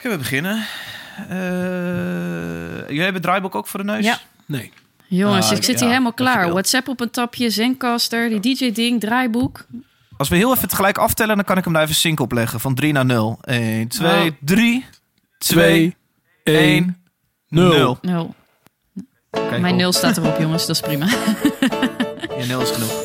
Kunnen we beginnen? Uh, jullie hebben het draaiboek ook voor de neus? Ja. Nee. Jongens, Ah, ik zit ja, hier helemaal klaar. WhatsApp op een tapje, Zencaster, die DJ-ding, draaiboek. Als we heel even tegelijk aftellen, dan kan ik hem daar even sync opleggen. Van 3 naar 0. 1, 2, Oh. 3, 2, 2, 1, 1, 0. 0. Nul. Mijn nul staat erop, jongens. Dat is prima. Je 0 is genoeg.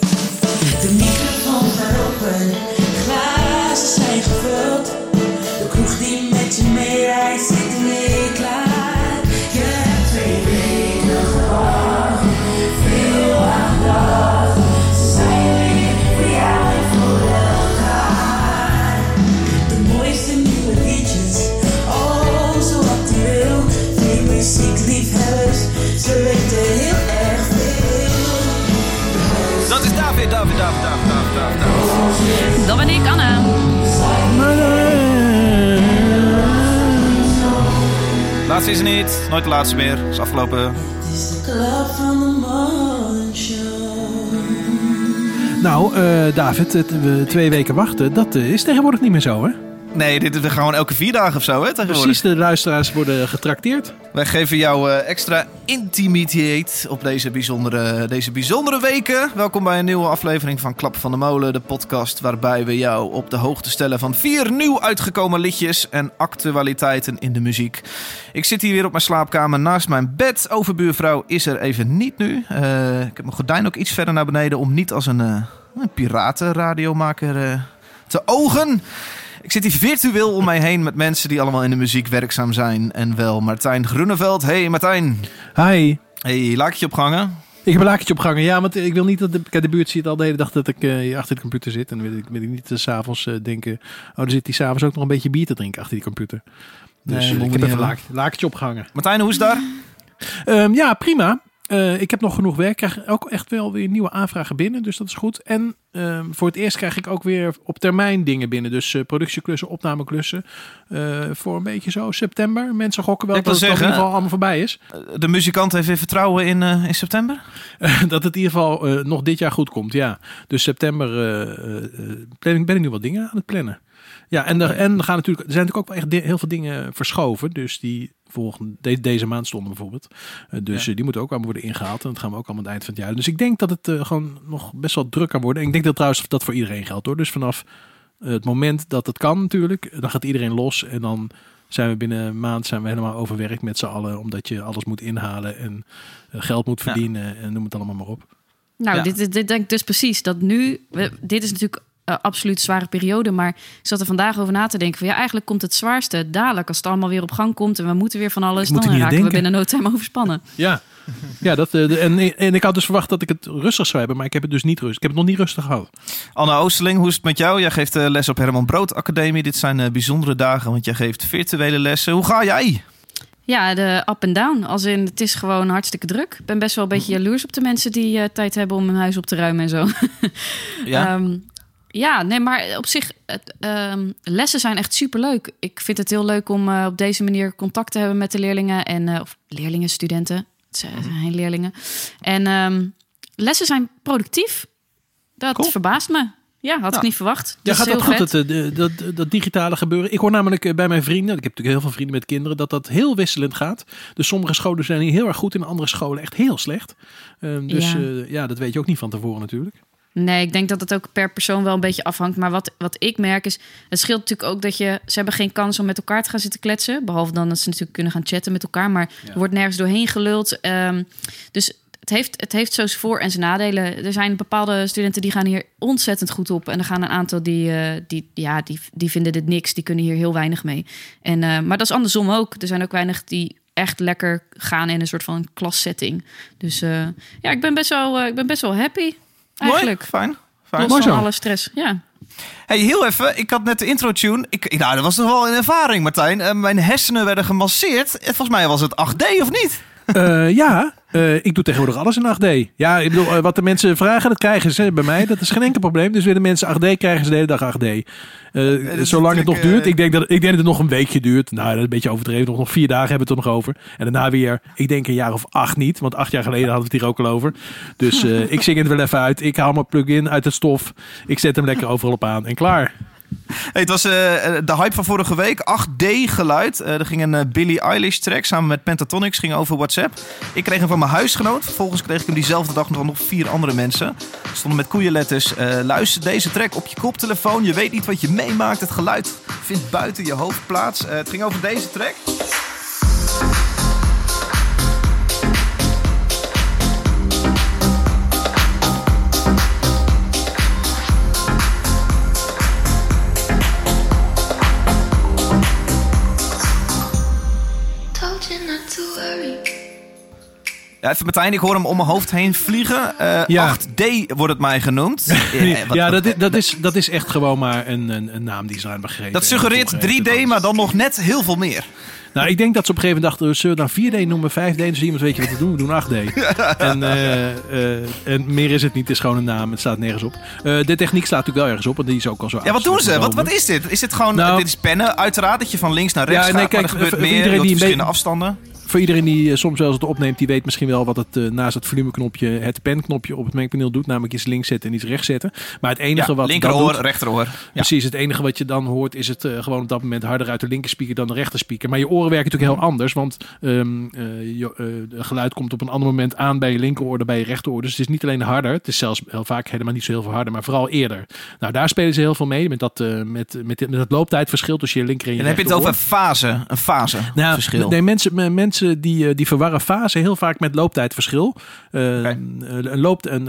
Laatste is er niet. Nooit de laatste meer. Is afgelopen. Nou, eh, David, twee weken wachten, dat eh, is tegenwoordig niet meer zo, hè? Nee, dit is gewoon elke vier dagen of zo, hè? Tegenwoordig. Precies, de luisteraars worden getrakteerd. Wij geven jou eh, extra intimiteit op deze bijzondere, deze bijzondere weken. Welkom bij een nieuwe aflevering van Klap van de Molen, de podcast waarbij we jou op de hoogte stellen van vier nieuw uitgekomen liedjes en actualiteiten in de muziek. Ik zit hier weer op mijn slaapkamer naast mijn bed. Overbuurvrouw is er even niet nu. Eh, ik heb mijn gordijn ook iets verder naar beneden om niet als een, eh een piratenradiomaker te ogen. Ik zit hier virtueel om mij heen met mensen die allemaal in de muziek werkzaam zijn. En wel Martijn Groeneveld. Hey Martijn. Hi. Hey, laakje opgehangen. Ik heb een laakje opgehangen. Ja, want ik wil niet dat de, kijk, de buurt ziet al de hele dag dat ik eh, hier achter de computer zit. En dan wil ik, wil ik niet s s'avonds eh, denken... Oh, dan zit hij s'avonds ook nog een beetje bier te drinken achter die computer. Dus Nee, ik heb even een laak, laakje opgehangen. Martijn, hoe is daar? Ehm, ja, prima. Eh, ik heb nog genoeg werk. Ik krijg ook echt wel weer nieuwe aanvragen binnen. Dus dat is goed. En ehm, voor het eerst krijg ik ook weer op termijn dingen binnen. Dus eh, productieklussen, opnameklussen. eh, voor een beetje zo september. Mensen gokken wel Ik dat het in ieder geval allemaal voorbij is. De muzikant heeft weer vertrouwen in, in september? dat het in ieder geval nog dit jaar goed komt. Ja. Dus september ben ik nu wat dingen aan het plannen. Ja, en er, en er, gaan natuurlijk, er zijn natuurlijk ook wel echt heel veel dingen verschoven. Dus die volgende, de- deze maand stonden bijvoorbeeld. Eh, dus Ja. eh, die moeten ook allemaal worden ingehaald. En dat gaan we ook allemaal aan het eind van het jaar doen. Dus ik denk dat het eh, gewoon nog best wel druk kan worden. En ik denk dat trouwens dat voor iedereen geldt hoor. Dus vanaf het moment dat het kan natuurlijk, dan gaat iedereen los. En dan zijn we binnen een maand zijn we helemaal overwerkt met z'n allen. Omdat je alles moet inhalen en geld moet Ja. verdienen. En noem het allemaal maar op. Nou, Ja. dit, dit, dit denk ik dus precies. Dat nu, we- dit is natuurlijk eh, absoluut zware periode. Maar ik zat er vandaag over na te denken. Van ja, eigenlijk komt het zwaarste dadelijk als het allemaal weer op gang komt. En we moeten weer van alles. Moet Dan raken we binnen no time overspannen. Ja, ja dat, eh, de- en, en ik had dus verwacht dat ik het rustig zou hebben, maar ik heb het dus niet rustig. Ik heb het nog niet rustig gehad. Anna Oosterling, hoe is het met jou? Jij geeft eh, les op Herman Brood Academie. Dit zijn eh, bijzondere dagen, want jij geeft virtuele lessen. Hoe ga jij? Ja, de up en down. Als in, het is gewoon hartstikke druk. Ik ben best wel een beetje jaloers op de mensen die eh, tijd hebben om hun huis op te ruimen en zo. Ja? Ehm, ja, nee, maar op zich, het, ehm, lessen zijn echt superleuk. Ik vind het heel leuk om eh, op deze manier contact te hebben met de leerlingen. En, eh, of leerlingen, studenten. Het zijn geen leerlingen. En ehm, lessen zijn productief. Dat Cool. verbaast me. Ja, had ik niet verwacht. Ja, Dat gaat dat, vet. het, eh, dat, dat digitale gebeuren? Ik hoor namelijk bij mijn vrienden, ik heb natuurlijk heel veel vrienden met kinderen, dat dat heel wisselend gaat. Dus sommige scholen zijn hier heel erg goed en andere scholen echt heel slecht. Ehm, dus Ja. ja. ja, dat weet je ook niet van tevoren natuurlijk. Nee, ik denk dat het ook per persoon wel een beetje afhangt. Maar wat, wat ik merk is, het scheelt natuurlijk ook dat je... Ze hebben geen kans om met elkaar te gaan zitten kletsen. Behalve dan dat ze natuurlijk kunnen gaan chatten met elkaar. Maar er wordt nergens doorheen geluld. Ehm, dus het heeft, het heeft zo zijn voor- en zijn nadelen. Er zijn bepaalde studenten die gaan hier ontzettend goed op. En er gaan een aantal die, eh, die, ja, die, die vinden dit niks. Die kunnen hier heel weinig mee. En, eh, maar dat is andersom ook. Er zijn ook weinig die echt lekker gaan in een soort van klassetting. Dus eh, ja, ik ben best wel, ik ben best wel happy. Eigenlijk. Mooi, fijn. fijn. Los van alle stress. Ja. Hey, heel even. Ik had net de intro-tune. Ik, ik- nou, dat was toch wel een ervaring, Martijn. Eh, mijn hersenen werden gemasseerd. Eh, Volgens mij was het 8D, of niet? Eh, ja, eh, ik doe tegenwoordig alles in 8D. Ja, ik bedoel, eh, wat de mensen vragen, dat krijgen ze bij mij. Dat is geen enkel probleem. Dus willen mensen 8D, krijgen ze de hele dag 8D. Eh, dat is zolang het nog duurt. Ik denk, dat, ik denk dat het nog een weekje duurt. Nou, dat is een beetje overdreven. Nog, nog vier dagen hebben we het er nog over. En daarna weer, ik denk een jaar of acht niet. Want acht jaar geleden hadden we het hier ook al over. Dus ik zing het wel even uit. Ik haal mijn plug-in uit het stof. Ik zet hem lekker overal op aan. En klaar. Het was eh, eh, de hype van vorige week. 8D geluid. Eh, er ging een Billie Eilish track samen met Pentatonix. Ging over WhatsApp. Ik kreeg hem van mijn huisgenoot. Vervolgens kreeg ik hem diezelfde dag nog nog vier andere mensen. Stonden met koeienletters. Luister deze track op je koptelefoon. Je weet niet wat je meemaakt. Het geluid vindt buiten je hoofd plaats. Het ging over deze track. Even Martijn, ik hoor hem om mijn hoofd heen vliegen. Eh, Ja. 8D wordt het mij genoemd. Eh, ja, dat is, dat, is, dat is echt gewoon maar een, een, een naam die ze aan begrepen. dat suggereert 3D, maar dan nog net heel veel meer. Nou, ik denk dat ze op een gegeven moment dachten, zullen we dan 4D noemen, 5D? Dus iemand weet je wat we doen, we doen 8D. En, eh, eh, en meer is het niet, het is gewoon een naam, het staat nergens op. Eh, de techniek staat natuurlijk wel ergens op, want die is ook al zo Ja, wat doen ze? Wat, wat is dit? Is dit gewoon, Nou- dit is pennen, uiteraard, dat je van links naar rechts Ja, gaat, nee, kijk, maar er gebeurt meer, iedereen die verschillende beetje- afstanden. Voor iedereen die eh, soms wel eens het opneemt, die weet misschien wel wat het eh, naast het volumeknopje, het penknopje op het mengpaneel doet. Namelijk iets links zetten en iets rechts zetten. Maar het enige Ja, wat linkeroor, dat doet, rechteroor. Ja. Precies, het enige wat je dan hoort is het eh, gewoon op dat moment harder uit de linkerspeaker dan de rechterspeaker. Maar je oren werken natuurlijk heel anders, want ehm eh, je, geluid komt op een ander moment aan bij je linkeroor dan bij je rechteroor. Dus het is niet alleen harder, het is zelfs heel vaak helemaal niet zo heel veel harder, maar vooral eerder. Nou, daar spelen ze heel veel mee met dat, met, met, met het looptijdverschil tussen je linker en je En dan heb je het over fase, een fase Nou, verschil. Nee, mensen, me- mensen die, eh, die verwarren fase heel vaak met looptijdverschil. Eh, Oké. een loopt, een,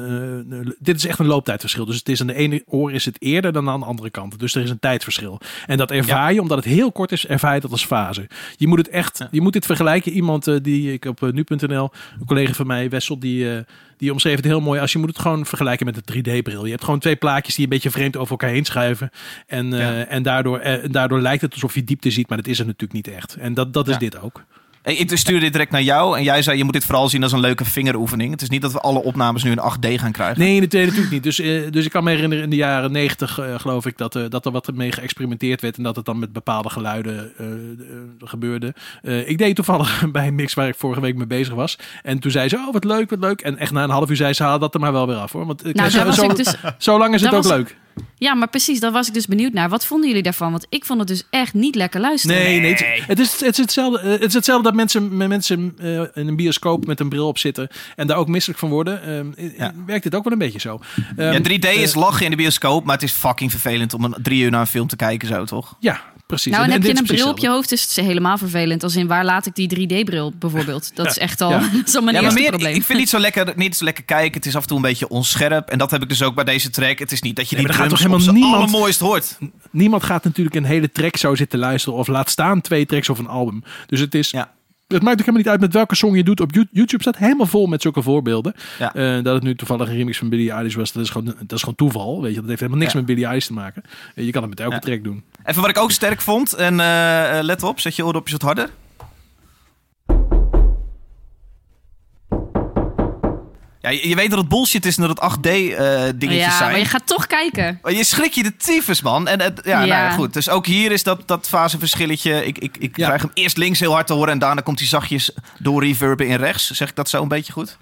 eh, dit is echt een looptijdverschil. Dus het is aan de ene oor is het eerder dan aan de andere kant. Dus er is een tijdverschil. En dat ervaar je, omdat het heel kort is, ervaar je dat als fase. Je moet het echt, Ja. je moet dit vergelijken. Iemand eh, die ik op eh, nu.nl, een collega van mij, Wessel, die, eh, die omschreef het heel mooi. Als je moet het gewoon vergelijken met een 3D-bril. Je hebt gewoon twee plaatjes die een beetje vreemd over elkaar heen schuiven. En, eh, Ja. en daardoor, eh, daardoor lijkt het alsof je diepte ziet, maar dat is het natuurlijk niet echt. En dat, dat is dit ook. Ik stuurde dit direct naar jou en jij zei je moet dit vooral zien als een leuke vingeroefening. Het is niet dat we alle opnames nu in 8D gaan krijgen. Nee, natuurlijk niet. Dus, eh, dus ik kan me herinneren in de jaren negentig, eh, geloof ik, dat, eh, dat er wat mee geëxperimenteerd werd. En dat het dan met bepaalde geluiden gebeurde. Eh, ik deed toevallig bij een mix waar ik vorige week mee bezig was. En toen zei ze, oh wat leuk, wat leuk. En echt na een half uur zei ze, haal dat er maar wel weer af hoor. Want Nou, zo, daar was zo, ik dus... zo lang is het ook was- leuk. Ja, maar precies, daar was ik dus benieuwd naar. Wat vonden jullie daarvan? Want ik vond het dus echt niet lekker luisteren. Nee, nee. Het, het, is, het, is hetzelfde, eh, het is hetzelfde dat mensen, met mensen eh, in een bioscoop met een bril op zitten. En daar ook misselijk van worden. Ja. Werkt dit ook wel een beetje zo. Ehm, ja, 3D is lachen in de bioscoop, maar het is fucking vervelend om een drie uur naar een film te kijken zo, toch? ja, precies. Nou, en heb je een bril op je hoofd, is het helemaal vervelend. Als in, waar laat ik die 3D-bril bijvoorbeeld? Dat is echt al, Ja. dat is al mijn Ja, maar meer, probleem. ik vind niet zo lekker, niet zo lekker kijken. Het is af en toe een beetje onscherp. En dat heb ik dus ook bij deze track. Het is niet dat je Nee, die gaat toch helemaal niemand- allermooist hoort. Niemand gaat natuurlijk een hele track zo zitten luisteren. Of laat staan twee tracks of een album. Dus het is... Ja. Het maakt ook helemaal niet uit met welke song je doet. Op You- YouTube staat helemaal vol met zulke voorbeelden. Ja. Eh, dat het nu toevallig een remix van Billie Eilish was, dat is gewoon, dat is gewoon toeval. Weet je, dat heeft helemaal niks Ja. met Billie Eilish te maken. Eh, je kan het met elke Ja. track doen. Even wat ik ook sterk vond. En eh, let op, zet je oordopjes wat harder. Ja, je, je weet dat het bullshit is en dat het 8D eh dingetjes ja, zijn. maar je gaat toch kijken. Maar je schrik je de tyfus, man. En het, ja, Nou Ja. goed. Dus ook hier is dat, dat faseverschilletje. Ik, ik, ik Ja. krijg hem eerst links heel hard te horen... en daarna komt hij zachtjes door reverben in rechts. Zeg ik dat zo een beetje goed?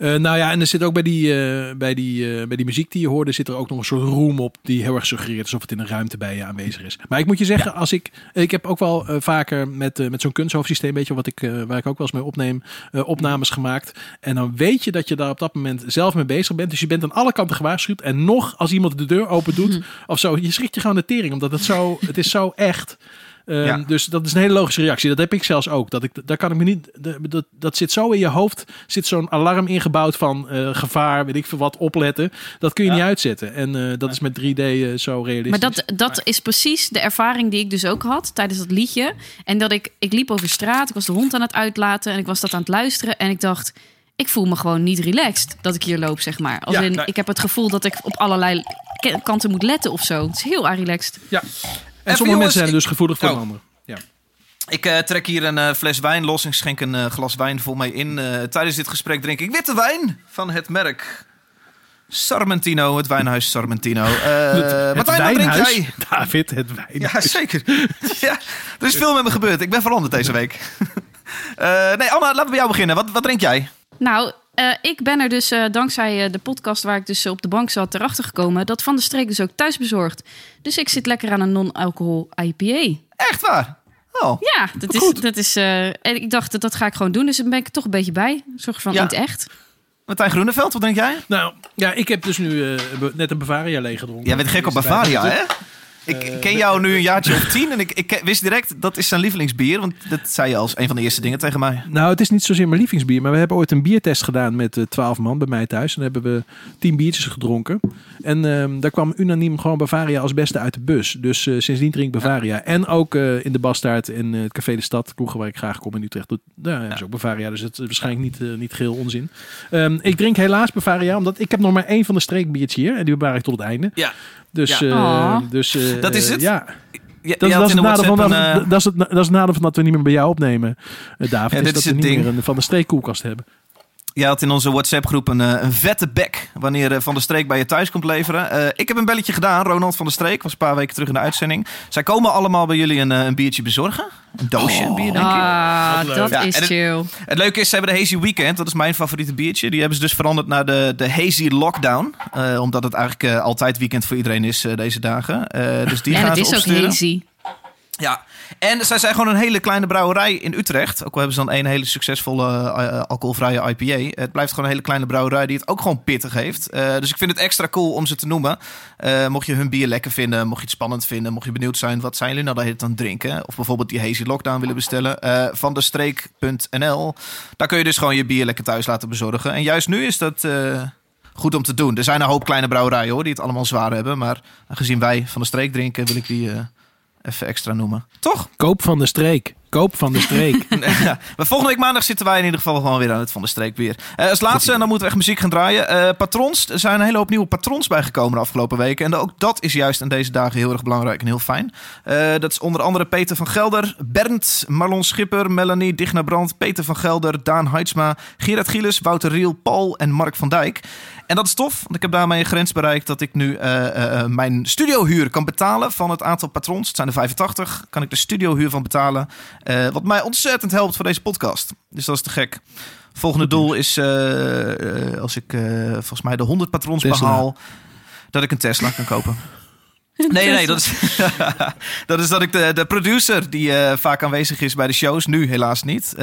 Eh, nou ja, en er zit ook bij die, eh, bij, die, eh, bij die muziek die je hoorde, zit er ook nog een soort room op die heel erg suggereert alsof het in een ruimte bij je aanwezig is. Maar ik moet je zeggen, als ik, ik heb ook wel vaker met, met zo'n kunsthoofdsysteem, weet je wat ik, waar ik ook wel eens mee opneem, opnames gemaakt. En dan weet je dat je daar op dat moment zelf mee bezig bent. Dus je bent aan alle kanten gewaarschuwd. En nog, als iemand de deur open doet of zo, je schrikt je gewoon de tering, omdat het zo, het is zo echt. Ehm, Ja. Dus dat is een hele logische reactie. Dat heb ik zelfs ook. Dat, ik, daar kan ik me niet. Dat, dat zit zo in je hoofd. Zit zo'n alarm ingebouwd van eh, gevaar, weet ik veel wat, opletten. Dat kun je Ja. niet uitzetten. En eh, dat is met 3D eh, zo realistisch. Maar dat, dat is precies de ervaring die ik dus ook had tijdens dat liedje. En dat ik, ik liep over straat, ik was de hond aan het uitlaten en ik was dat aan het luisteren. En ik dacht, ik voel me gewoon niet relaxed dat ik hier loop, zeg maar. Als Ja, in, nee. ik heb het gevoel dat ik op allerlei kanten moet letten of zo. Het is heel relaxed. Ja. En sommige mensen zijn dus gevoelig voor Oh. een ander. Ja. Ik eh, trek hier een eh, fles wijn los en schenk een eh, glas wijn voor mij in. Tijdens dit gesprek drink ik witte wijn van het merk Sarmentino, het wijnhuis Sarmentino. Eh Het Martijn, wat drink jij? David, het wijnhuis. Ja, zeker. ja, er is veel met me gebeurd. Ik ben veranderd deze week. Nee, Anna, laten we bij jou beginnen. Wat, wat drink jij? Nou, eh, ik ben er dus eh, dankzij eh, de podcast waar ik dus op de bank zat erachter gekomen dat Van de Streek dus ook thuis bezorgt. Dus ik zit lekker aan een non-alcohol IPA. Echt waar? Oh, Ja, dat is, dat is. eh, en ik dacht dat dat ga ik gewoon doen, dus dan ben ik er toch een beetje bij. Soort van Ja. in het echt. Martijn Groeneveld, wat denk jij? Nou, ja, ik heb dus nu eh, net een Bavaria leeggedronken. Jij bent gek op Bavaria, hè? Ik ken jou nu een jaartje of tien en ik, ik wist direct dat is zijn lievelingsbier. Want dat zei je als een van de eerste dingen tegen mij. Nou, het is niet zozeer mijn lievelingsbier, maar we hebben ooit een biertest gedaan met eh, twaalf man bij mij thuis. En dan hebben we tien biertjes gedronken. En ehm, daar kwam unaniem gewoon Bavaria als beste uit de bus. Dus eh, sindsdien drink ik Bavaria. En ook eh, in de Bastaard in eh, het Café de Stad, kroegen waar ik graag kom in Utrecht. Dat ja, is ook Bavaria, dus het is waarschijnlijk niet, eh, niet geheel onzin. Ehm, ik drink helaas Bavaria, omdat ik heb nog maar één van de streekbiertjes hier. En die bewaar ik tot het einde. Ja. Dus, Ja. eh, dus eh, Dat is het? Ja, dat, is het de nadeel van, een, dat, dat, is het, dat is het nadeel van dat we niet meer bij jou opnemen, eh, David. Ja, is dit dat is we niet ding. meer een van de streekkoelkast hebben. Je had in onze WhatsApp-groep een, eh, een vette bek wanneer eh, Van der Streek bij je thuis komt leveren. Eh, ik heb een belletje gedaan. Ronald van der Streek was een paar weken terug in de uitzending. Zij komen allemaal bij jullie een, een biertje bezorgen. Een doosje bier, denk ik. Ah, dat Ja, is het- chill. Het leuke is, ze hebben de Hazy Weekend. Dat is mijn favoriete biertje. Die hebben ze dus veranderd naar de, de Hazy Lockdown. Eh, omdat het eigenlijk altijd weekend voor iedereen is deze dagen. Eh, dus die en gaan is ook opsturen. hazy. Ja, en zij zijn gewoon een hele kleine brouwerij in Utrecht. Ook al hebben ze dan één hele succesvolle eh, alcoholvrije IPA. Het blijft gewoon een hele kleine brouwerij die het ook gewoon pittig heeft. Eh, dus ik vind het extra cool om ze te noemen. Eh, mocht je hun bier lekker vinden, mocht je het spannend vinden, mocht je benieuwd zijn, wat zijn jullie nou tijd aan het drinken? Of bijvoorbeeld die Hazy Lockdown willen bestellen. eh van de streek.nl. Daar kun je dus gewoon je bier lekker thuis laten bezorgen. En juist nu is dat... eh, Goed om te doen. Er zijn een hoop kleine brouwerijen hoor, die het allemaal zwaar hebben. Maar aangezien wij van de streek drinken, wil ik die eh, even extra noemen. Toch? Koop van de streek. Koop van de streek. Ja, maar volgende week maandag zitten wij in ieder geval gewoon weer aan het Van de Streek weer. Eh, als laatste, en dan moeten we echt muziek gaan draaien. Eh, patrons, er zijn een hele hoop nieuwe patrons bijgekomen de afgelopen weken. En ook dat is juist in deze dagen heel erg belangrijk en heel fijn. Eh, dat is onder andere Peter van Gelder, Bernd, Marlon Schipper, Melanie Digna Brandt, Peter van Gelder, Daan Heidsma, Gerard Gielis, Wouter Riel, Paul en Mark van Dijk. En dat is tof, want ik heb daarmee een grens bereikt dat ik nu mijn studiohuur kan betalen van het aantal patrons. Het zijn er 85, kan ik de studiohuur van betalen. Eh, wat mij ontzettend helpt voor deze podcast. Dus dat is te gek. Volgende doel is, eh, eh, als ik volgens mij de 100 patrons Tesla. behaal, dat ik een Tesla kan kopen. Nee, nee, dat is, dat is dat ik de, de producer die vaak aanwezig is bij de shows, nu helaas niet,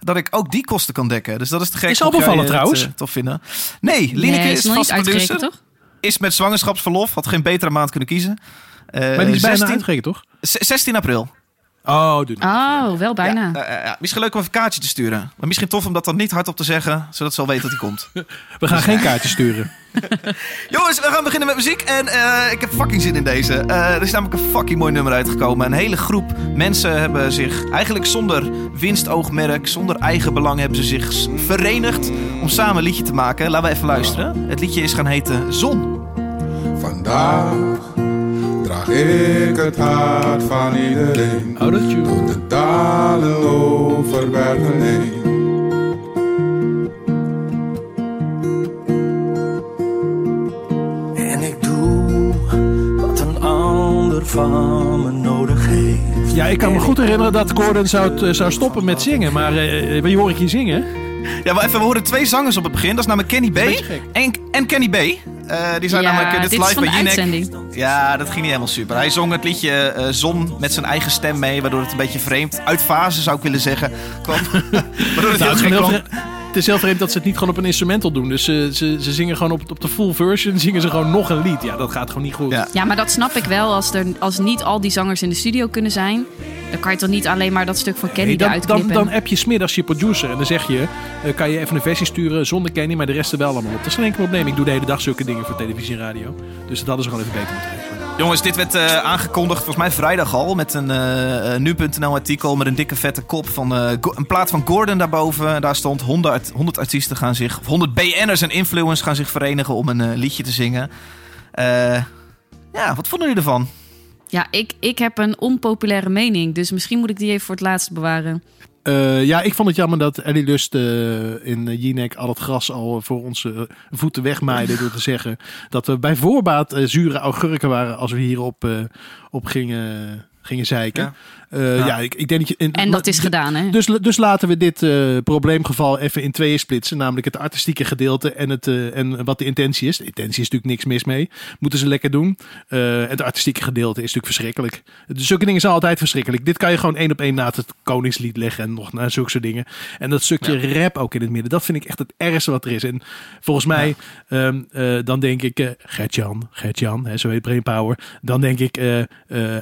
dat ik ook die kosten kan dekken. Dus dat is te gek. Is al bevallen trouwens? het, tof vinden. Nee, Lineke nee, is, niet vast producer. toch? Is met zwangerschapsverlof, had geen betere maand kunnen kiezen. Maar die is bijna 16, uitgerekend, toch? 16 april. Oh, doe niet. Oh, wel bijna. Ja, eh, eh, ja. Misschien leuk om even een kaartje te sturen. Maar misschien tof om dat dan niet hardop te zeggen, zodat ze al weten dat hij komt. We gaan geen kaartjes sturen. Jongens, we gaan beginnen met muziek. En eh, ik heb fucking zin in deze. Eh, er is namelijk een fucking mooi nummer uitgekomen. Een hele groep mensen hebben zich eigenlijk zonder winstoogmerk, zonder eigen belang, hebben ze zich verenigd om samen een liedje te maken. Laten we even luisteren. Het liedje is gaan heten Zon. Vandaag draag ik het hart van iedereen. You. De dalen over bergen heen. En ik doe wat een ander van me nodig heeft. Ja, ik kan me goed herinneren dat Gordon zou, zou stoppen met zingen. Maar eh, wie hoor ik je zingen? Ja, maar even, we horen twee zangers op het begin. Dat is namelijk Kenny B. En, en Kenny B. Eh, die zijn Ja, namelijk eh, dit dit is is live van bij de Jinek. Ja, dat ging niet helemaal super. Hij zong het liedje eh, Zon met zijn eigen stem mee, waardoor het een beetje vreemd uit fase zou ik willen zeggen. kwam. waardoor het Nou, heel gek het is heel vreemd dat ze het niet gewoon op een instrumental doen. Dus ze, ze, ze zingen gewoon op, op de full version, zingen ze gewoon nog een lied. Ja, dat gaat gewoon niet goed. Ja. Ja, maar dat snap ik wel. Als, er, als niet al die zangers in de studio kunnen zijn... dan kan je toch niet alleen maar dat stuk van Kenny Nee, dan, eruit dan, knippen. dan app je smiddags je producer en dan zeg je... eh, kan je even een versie sturen zonder Kenny, maar de rest er wel allemaal op. Dat is geen enkel probleem. Ik doe de hele dag zulke dingen voor televisie en radio. Dus dat hadden ze gewoon even beter moeten. Jongens, dit werd eh, aangekondigd volgens mij vrijdag al met een eh, eh, nu.nl artikel met een dikke vette kop van een plaat van Gordon daarboven. En Daar stond 100, 100 artiesten gaan zich, of 100 BN'ers en influencers gaan zich verenigen om een liedje te zingen. Ja, wat vonden jullie ervan? Ja, ik, ik heb een onpopulaire mening. Dus misschien moet ik die even voor het laatst bewaren. Eh, ja, ik vond het jammer dat Ellie Lust eh, in uh, Jinek al het gras al voor onze voeten wegmaaide. door te zeggen dat we bij voorbaat eh, zure augurken waren als we hierop eh, op gingen, gingen zeiken. Ja. Eh, ja. ik, ik denk dat je... En dat is gedaan, hè? Dus, dus laten we dit eh, probleemgeval even in tweeën splitsen. Namelijk het artistieke gedeelte en, het, eh, en wat de intentie is. De intentie is natuurlijk niks mis mee. Moeten ze lekker doen. Eh, het artistieke gedeelte is natuurlijk verschrikkelijk. Dus zulke dingen zijn altijd verschrikkelijk. Dit kan je gewoon één op één na het Koningslied leggen. En nog naar zulke soort dingen. En dat stukje rap ook in het midden. Dat vind ik echt het ergste wat er is. En volgens mij, ehm, eh, dan denk ik... eh Gert-Jan, Gert-Jan, hè, zo heet Brainpower. Dan denk ik, eh, eh,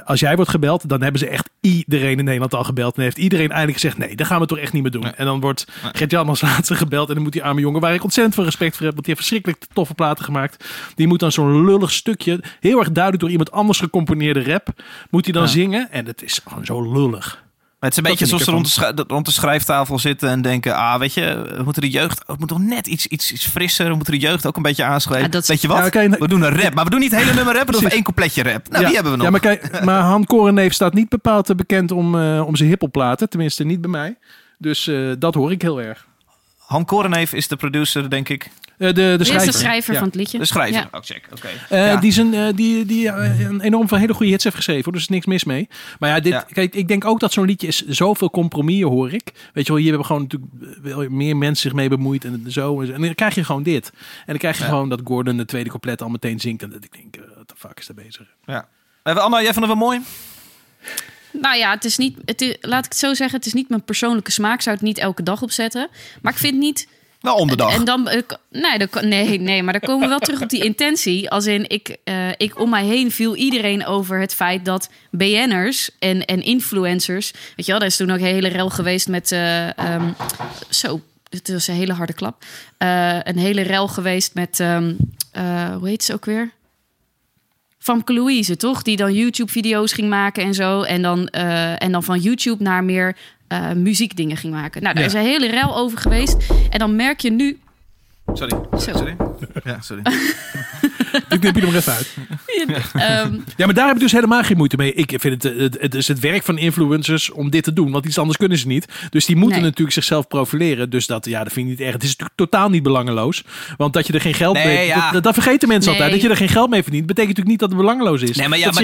als jij wordt gebeld... dan hebben ze echt iedereen in Nederland al gebeld. En heeft iedereen eindelijk gezegd... nee, dat gaan we toch echt niet meer doen. Nee. En dan wordt Gert-Jan als laatste gebeld. En dan moet die arme jongen, waar ik ontzettend veel respect voor heb... want die heeft verschrikkelijk toffe platen gemaakt. Die moet dan zo'n lullig stukje... heel erg duidelijk door iemand anders gecomponeerde rap... moet hij dan Ja. zingen. En het is gewoon zo lullig. Maar het is een beetje zoals ik ze rond rond de schrijftafel zitten en denken... ah, weet je, we moeten de jeugd... Het moet toch net iets, iets, iets frisser. We moeten de jeugd ook een beetje aanschrijven. Ja, weet je wat? Ja, kijk, we doen een rap. Maar we doen niet het hele nummer rap. We doen één coupletje rap. Nou, ja. die hebben we nog. Ja, maar, kijk, maar Han Korenneef staat niet bepaald bekend om, eh, om zijn hippelplaten. Tenminste, niet bij mij. Dus eh, dat hoor ik heel erg. Han Koreneef is de producer, denk ik. Eh, de, de is schrijver. de schrijver Ja. van het liedje. De schrijver. Ja. Oh, check. Oké. Eh, Ja. Die, zijn, eh, die, die een enorm veel hele goede hits heeft geschreven. hoor, Dus er is niks mis mee. Maar ja, dit, Ja. Kijk, ik denk ook dat zo'n liedje is zoveel compromissen, hoor ik. Weet je wel, hier hebben gewoon natuurlijk meer mensen zich mee bemoeid. En zo. En dan krijg je gewoon dit. En dan krijg je Ja. gewoon dat Gordon de tweede couplet al meteen zingt. En dat ik denk, what the fuck is daar bezig? Ja. Anna, jij vond het wel mooi? Nou ja, het is niet, het is, laat ik het zo zeggen, het is niet mijn persoonlijke smaak. Ik zou het niet elke dag opzetten. Maar ik vind niet. Wel om de dag. En dan, eh, nee, dan, nee, nee, maar dan komen we wel terug op die intentie. Als in, ik, eh, ik om mij heen viel iedereen over het feit dat BN'ers en, en influencers... Weet je wel, daar is toen ook een hele rel geweest met... eh, ehm, zo, het was een hele harde klap. Een hele rel geweest met... ehm, eh, hoe heet ze ook weer? Famke Louise, toch? Die dan YouTube-video's ging maken en zo. En dan, eh, en dan van YouTube naar meer eh, muziekdingen ging maken. Nou, daar Ja. is een hele rel over geweest. En dan merk je nu... Sorry. Zo. Sorry. Ja, sorry. Ik knip je er maar even uit. ehm, Ja, maar daar heb ik dus helemaal geen moeite mee. Ik vind het, het, het is het werk van influencers om dit te doen. Want iets anders kunnen ze niet. Dus die moeten Nee. natuurlijk zichzelf profileren. Dus dat, ja, dat vind ik niet erg. Het is natuurlijk totaal niet belangeloos. Want dat je er geen geld Nee, mee... ja. Dat, dat vergeten mensen Nee. altijd. Dat je er geen geld mee verdient. Betekent natuurlijk niet dat het belangeloos is. Nee, maar ja, dat maar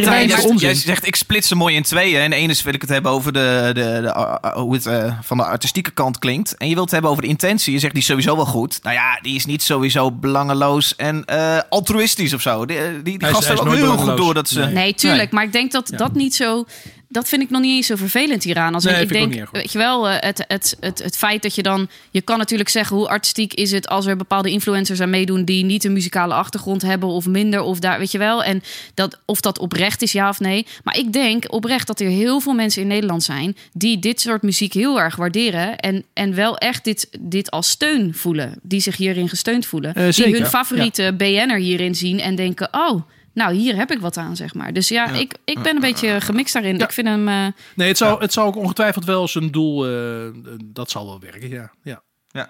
jij, zegt ik split ze mooi in tweeën. En de ene is wil ik het hebben over de, de, de, hoe het uh, van de artistieke kant klinkt. En je wilt het hebben over de intentie. Je zegt die is sowieso wel goed. Nou ja, die is niet sowieso belangeloos en uh, altruïstisch of zo. Die, die, die is- gasten hebben ook heel goed door dat ze... Nee. nee, tuurlijk. Nee. Maar ik denk dat dat niet zo... Dat vind ik nog niet eens zo vervelend hieraan. Als Nee, ik denk, weet je wel, eh, het, het, het, het feit dat je dan... Je kan natuurlijk zeggen hoe artistiek is het... als er bepaalde influencers aan meedoen... die niet een muzikale achtergrond hebben of minder. Of daar, weet je wel. En dat, of dat oprecht is, ja of nee. Maar ik denk oprecht dat er heel veel mensen in Nederland zijn... die dit soort muziek heel erg waarderen... en, en wel echt dit, dit als steun voelen. Die zich hierin gesteund voelen. Eh, die hun ja. favoriete BN'er hierin zien en denken... oh, nou, hier heb ik wat aan, zeg maar. Dus ja, Ik, ik ben een beetje gemixt daarin. Ja. Ik vind hem... eh, Nee, het zal, het zal ook ongetwijfeld wel zijn doel... eh, dat zal wel werken, ja. ja. Ja.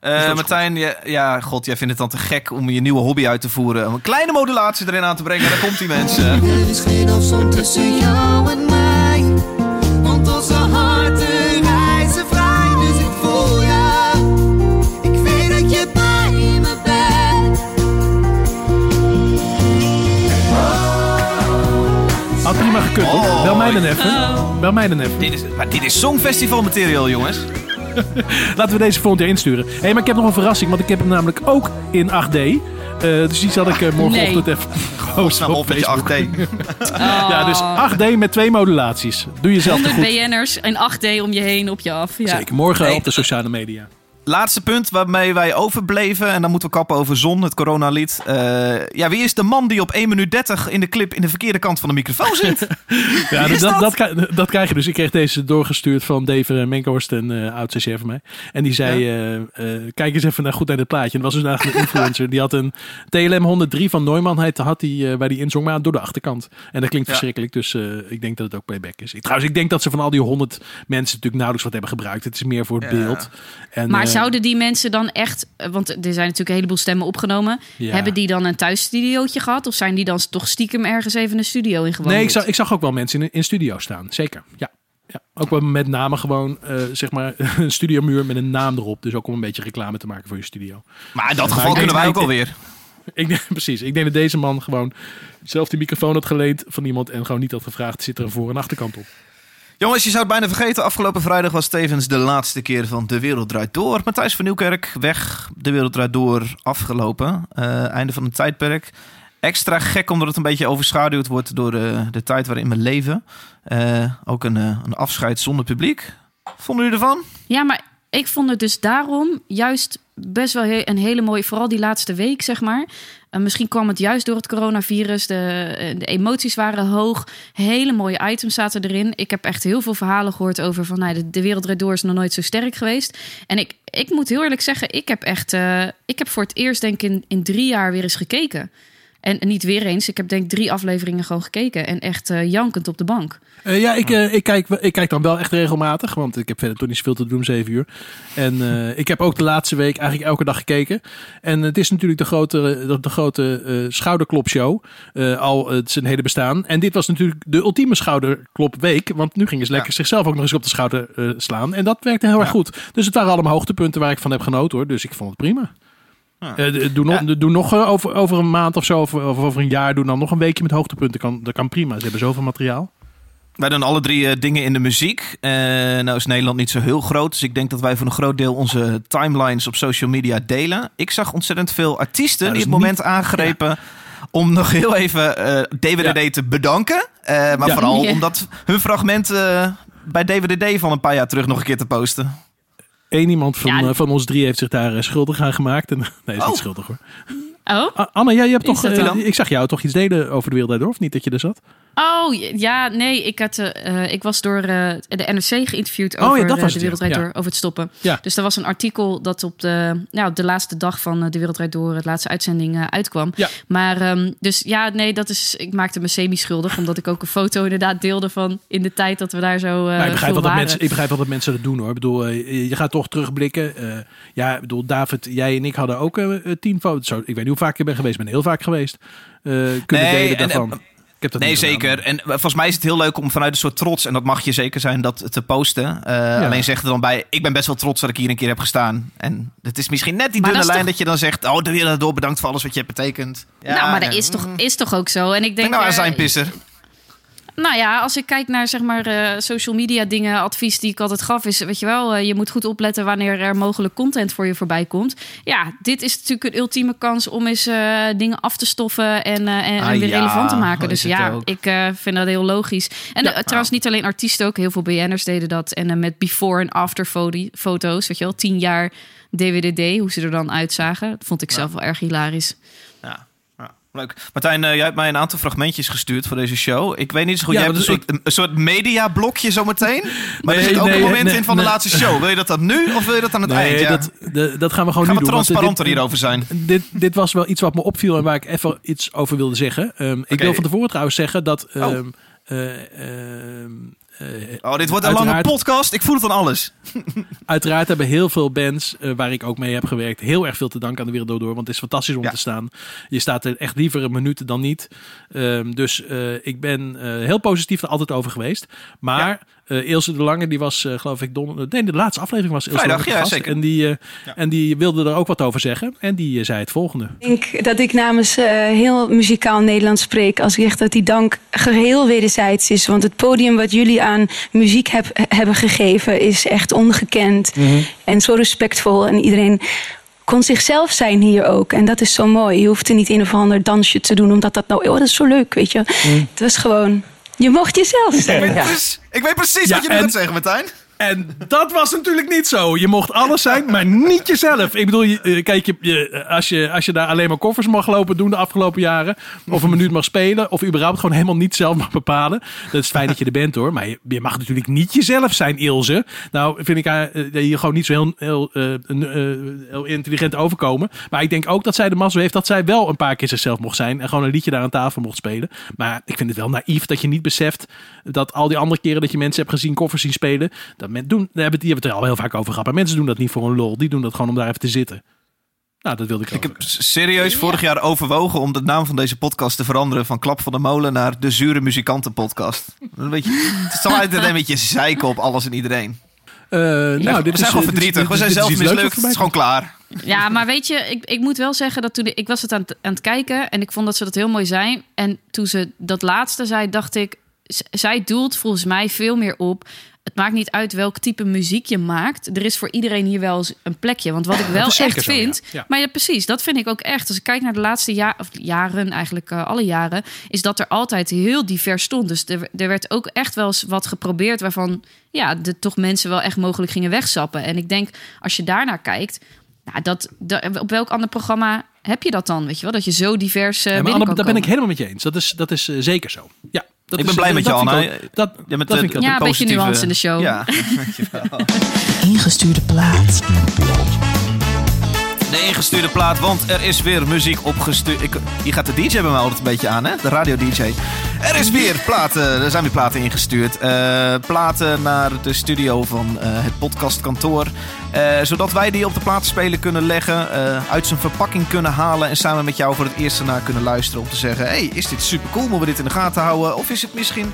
Uh, Martijn, ja, ja, god, jij vindt het dan te gek om je nieuwe hobby uit te voeren. Om een kleine modulatie erin aan te brengen. Daar komt die mensen. Er is geen afstand tussen jou en gekund. hoor. Oh. Bel mij dan even. Bel mij dan even. dit, is, maar dit is Songfestival material, jongens. Laten we deze volgend jaar insturen. Hé, hey, maar ik heb nog een verrassing. Want ik heb hem namelijk ook in 8D. Uh, dus die zal ik uh, morgenochtend Nee. even posten Nou, op op met je Facebook. 8D. Ja, dus 8D met twee modulaties. Doe jezelf te 100 goed. BN'ers en 8D om je heen, op je af. Ja. Zeker, morgen Hey. op de sociale media. Laatste punt waarmee wij overbleven. En dan moeten we kappen over Zon, het coronalied. Uh, ja, wie is de man die op 1 minuut 30 in de clip in de verkeerde kant van de microfoon zit? Ja, dat, dat? dat, krijg- dat krijg je dus. Ik kreeg deze doorgestuurd van Dave eh, Menkhorst, een uh, oud CCR van mij. En die zei, eh, eh, kijk eens even naar goed naar dit plaatje. En dat was dus eigenlijk een influencer. Die had een TLM 103 van Neumann. Hij had die, eh, waar die inzong, maar door de achterkant. En dat klinkt Ja. verschrikkelijk. Dus eh, ik denk dat het ook playback is. Ik, trouwens, ik denk dat ze van al die 100 mensen natuurlijk nauwelijks wat hebben gebruikt. Het is meer voor het Ja. beeld. En, Maar eh, zouden die mensen dan echt... eh, Want er zijn natuurlijk een heleboel stemmen opgenomen. Ja. Hebben die dan een thuisstudiootje gehad? Of zijn die dan toch stiekem ergens even een studio in gewandeld? Nee, ik zag, ik zag ook wel mensen in, in studio staan. Zeker, ja. ja. Ook wel met name gewoon, eh, zeg maar, een studiomuur met een naam erop. Dus ook om een beetje reclame te maken voor je studio. Maar in dat Maar geval kunnen wij ook alweer. Ik denk, precies. Ik denk dat deze man gewoon zelf die microfoon had geleend van iemand en gewoon niet had gevraagd: zit er een voor- en achterkant op? Jongens, je zou het bijna vergeten. Afgelopen vrijdag was tevens de laatste keer van De Wereld Draait Door. Matthijs van Nieuwkerk weg. De Wereld Draait Door afgelopen. Eh, einde van het tijdperk. Extra gek omdat het een beetje overschaduwd wordt door eh, de tijd waarin we leven. Eh, ook een, een afscheid zonder publiek. Vonden jullie ervan? Ja, maar ik vond het dus daarom juist best wel een hele mooie, vooral die laatste week, zeg maar. Eh, misschien kwam het juist door het coronavirus. De, eh, de emoties waren hoog. Hele mooie items zaten erin. Ik heb echt heel veel verhalen gehoord over van nou, de, de wereld is nog nooit zo sterk geweest. En ik, ik moet heel eerlijk zeggen, ik heb echt, eh, ik heb voor het eerst denk ik in, in drie jaar weer eens gekeken. En, niet weer eens. Ik heb denk ik drie afleveringen gewoon gekeken. En echt eh, jankend op de bank. Eh, ja, ik, eh, ik, kijk, ik kijk dan wel echt regelmatig, want ik heb verder toch niet zoveel te doen om 7 uur. En eh, ik heb ook de laatste week eigenlijk elke dag gekeken. En het is natuurlijk de grote, de, de grote eh, schouderklopshow, eh, al het zijn hele bestaan. En dit was natuurlijk de ultieme schouderklopweek, want nu gingen ze lekker Ja. zichzelf ook nog eens op de schouder eh, slaan. En dat werkte heel erg goed. Dus het waren allemaal hoogtepunten waar ik van heb genoten hoor. Dus ik vond het prima. Ja. Eh, doe nog, doe nog eh, over, over een maand of zo, of, of over een jaar, doe dan nog een weekje met hoogtepunten. Kan, dat kan prima. Ze hebben zoveel materiaal. Wij doen alle drie eh, dingen in de muziek. Eh, nou is Nederland niet zo heel groot. Dus ik denk dat wij voor een groot deel onze timelines op social media delen. Ik zag ontzettend veel artiesten Ja, die dat het moment aangrepen... om nog heel even eh DWDD te bedanken. Eh, maar Ja. vooral Ja. omdat hun fragment eh, bij DWDD van een paar jaar terug nog een keer te posten. Eén iemand van, Ja. eh, van ons drie heeft zich daar eh, schuldig aan gemaakt. En, nee, is Oh. niet schuldig hoor. Oh? Ah, Anne, jij, je hebt toch, eh, ik zag jou toch iets delen over de wereld door, of niet dat je er zat? Oh ja, nee, ik, had, eh, eh, ik was door eh, de NRC geïnterviewd over Oh ja, dat was de. Wereldrijd Ja. Door, over het stoppen. Ja. Dus er was een artikel dat op de, nou, op de laatste dag van de Wereldrijd Door, het laatste uitzending, eh, uitkwam. Ja. Maar ehm, dus ja, nee, dat is, ik maakte me semi-schuldig, omdat ik ook een foto inderdaad deelde van in de tijd dat we daar zo eh Maar ik, begrijp veel wel dat waren. mensen, ik begrijp wel dat mensen dat doen hoor. Ik bedoel, je gaat toch terugblikken. Eh, ja, ik bedoel, David, jij en ik hadden ook eh, tien foto's. Zo, ik weet niet hoe vaak ik ben geweest, ik ben heel vaak geweest. eh, kunnen Nee, delen en, daarvan. Ik heb dat Nee, gedaan. zeker. En eh, volgens mij is het heel leuk om vanuit een soort trots, en dat mag je zeker zijn, dat te posten. Eh, Alleen zeg er dan bij, ik ben best wel trots dat ik hier een keer heb gestaan. En het is misschien net die Maar dunne dat lijn toch- dat je dan zegt, oh, de wereld door, bedankt voor alles wat je hebt betekend. Ja, nou, maar dat ja. is toch, is toch ook zo. En ik Denk denk, nou aan eh, zijn pisser. Nou ja, als ik kijk naar zeg maar eh, social media dingen, advies die ik altijd gaf, is weet je wel, eh, je moet goed opletten wanneer er mogelijk content voor je voorbij komt. Ja, dit is natuurlijk een ultieme kans om eens eh, dingen af te stoffen en, en, en Ah, weer ja, relevant te maken. is Dus ja, ook. ik vind dat heel logisch. En trouwens, niet alleen artiesten ook, heel veel BN'ers deden dat. En met before en after foto's, weet je wel, tien jaar DWDD, hoe ze er dan uitzagen. Dat vond ik zelf wel erg hilarisch. Ja. Leuk. Martijn, eh, jij hebt mij een aantal fragmentjes gestuurd voor deze show. Ik weet niet zo goed. Ja, jij hebt een soort, een soort mediablokje zometeen. Maar er zit ook nee, een moment nee, in van de laatste show. Wil je dat dan nu of wil je dat aan het eind? Ja. dat, de- dat gaan we gewoon Gaan nu we doen. transparanter dit- hierover zijn? Dit, dit was wel iets wat me opviel en waar ik even iets over wilde zeggen. Ehm, ik wil van tevoren trouwens zeggen dat... Oh. ehm, eh, ehm, eh, Oh, dit wordt een lange podcast. Ik voel het aan alles. Uiteraard hebben heel veel bands eh, waar ik ook mee heb gewerkt heel erg veel te danken aan de Wereld Door. Want het is fantastisch om Ja. te staan. Je staat er echt liever een minuut dan niet. Ehm, dus eh, ik ben eh, heel positief er altijd over geweest. Maar eh Ilse de Lange, die was eh, geloof ik don nee, de laatste aflevering was Ilse Vrijdag, de Lange ja, gast. zeker. En die, eh, en die wilde er ook wat over zeggen. En die eh, zei het volgende. Ik denk dat ik namens eh, heel muzikaal Nederland spreek als ik zeg dat die dank geheel wederzijds is. Want het podium wat jullie aan muziek heb- hebben gegeven is echt ongekend. En zo respectvol. En iedereen kon zichzelf zijn hier ook. En dat is zo mooi. Je hoeft er niet een of ander dansje te doen omdat dat nou... Oh, dat is zo leuk, weet je. Het was gewoon... Je mocht jezelf zijn. Ik weet, precies- ik weet precies Ja, wat je nu en- gaat zeggen, Martijn. En dat was natuurlijk niet zo. Je mocht alles zijn, maar niet jezelf. Ik bedoel, eh, kijk, je, als, je, als je daar alleen maar koffers mag lopen doen de afgelopen jaren. Of een minuut mag spelen. Of überhaupt gewoon helemaal niet zelf mag bepalen. Dat is fijn dat je er bent hoor. Maar je, mag natuurlijk niet jezelf zijn, Ilse. Nou vind ik haar eh, hier gewoon niet zo heel, eh, eh, heel intelligent overkomen. Maar ik denk ook dat zij de mazzel heeft dat zij wel een paar keer zichzelf mocht zijn. En gewoon een liedje daar aan tafel mocht spelen. Maar ik vind het wel naïef dat je niet beseft dat al die andere keren dat je mensen hebt gezien koffers zien spelen. Dat men doen, daar hebben, die hebben het er al heel vaak over gehad. Maar mensen doen dat niet voor een lol. Die doen dat gewoon om daar even te zitten. Nou, dat wilde ik, Ik heb serieus vorig jaar overwogen om de naam van deze podcast te veranderen van Klap van de Molen naar de Zure Muzikanten Podcast. Een beetje, het is altijd een beetje zeiken op alles en iedereen. Eh, nou, we dit zijn is, gewoon eh, dit verdrietig. We zijn zelf mislukt. Het is gewoon klaar. Ja, maar weet je, ik, ik moet wel zeggen dat toen ik was het aan, het- aan het kijken en ik vond dat ze dat heel mooi zei. En toen ze dat laatste zei, dacht ik, zij doelt volgens mij veel meer op. Het maakt niet uit welk type muziek je maakt. Er is voor iedereen hier wel eens een plekje. Want wat ik wel echt zo, vind. Ja. Maar ja, precies, dat vind ik ook echt. Als ik kijk naar de laatste ja of jaren, eigenlijk eh, alle jaren, is dat er altijd heel divers stond. Dus er, er werd ook echt wel eens wat geprobeerd waarvan ja, de, toch mensen wel echt mogelijk gingen wegsappen. En ik denk, als je daarnaar kijkt, nou, dat, dat, op welk ander programma heb je dat dan? Weet je wel, dat je zo divers uh, Ja, maar Anne, daar ben ik helemaal met je eens. Dat is, dat is eh, zeker zo. Ja, dat Ik is, ben blij met je, Anna. Dat, Ja, met dat de- vind ik ook. Ja, een beetje nuance in de show. Ja, dankjewel. Ingestuurde plaat. De ingestuurde plaat, want er is weer muziek opgestuurd. Hier gaat de DJ bij mij altijd een beetje aan, hè? De radio-DJ. Er is weer platen, er zijn weer platen ingestuurd. Eh, platen naar de studio van eh, het podcastkantoor. Eh, zodat wij die op de platenspeler kunnen leggen, uit zijn verpakking kunnen halen... en samen met jou voor het eerst ernaar kunnen luisteren om te zeggen... hey, is dit super cool, moeten we dit in de gaten houden? Of is het misschien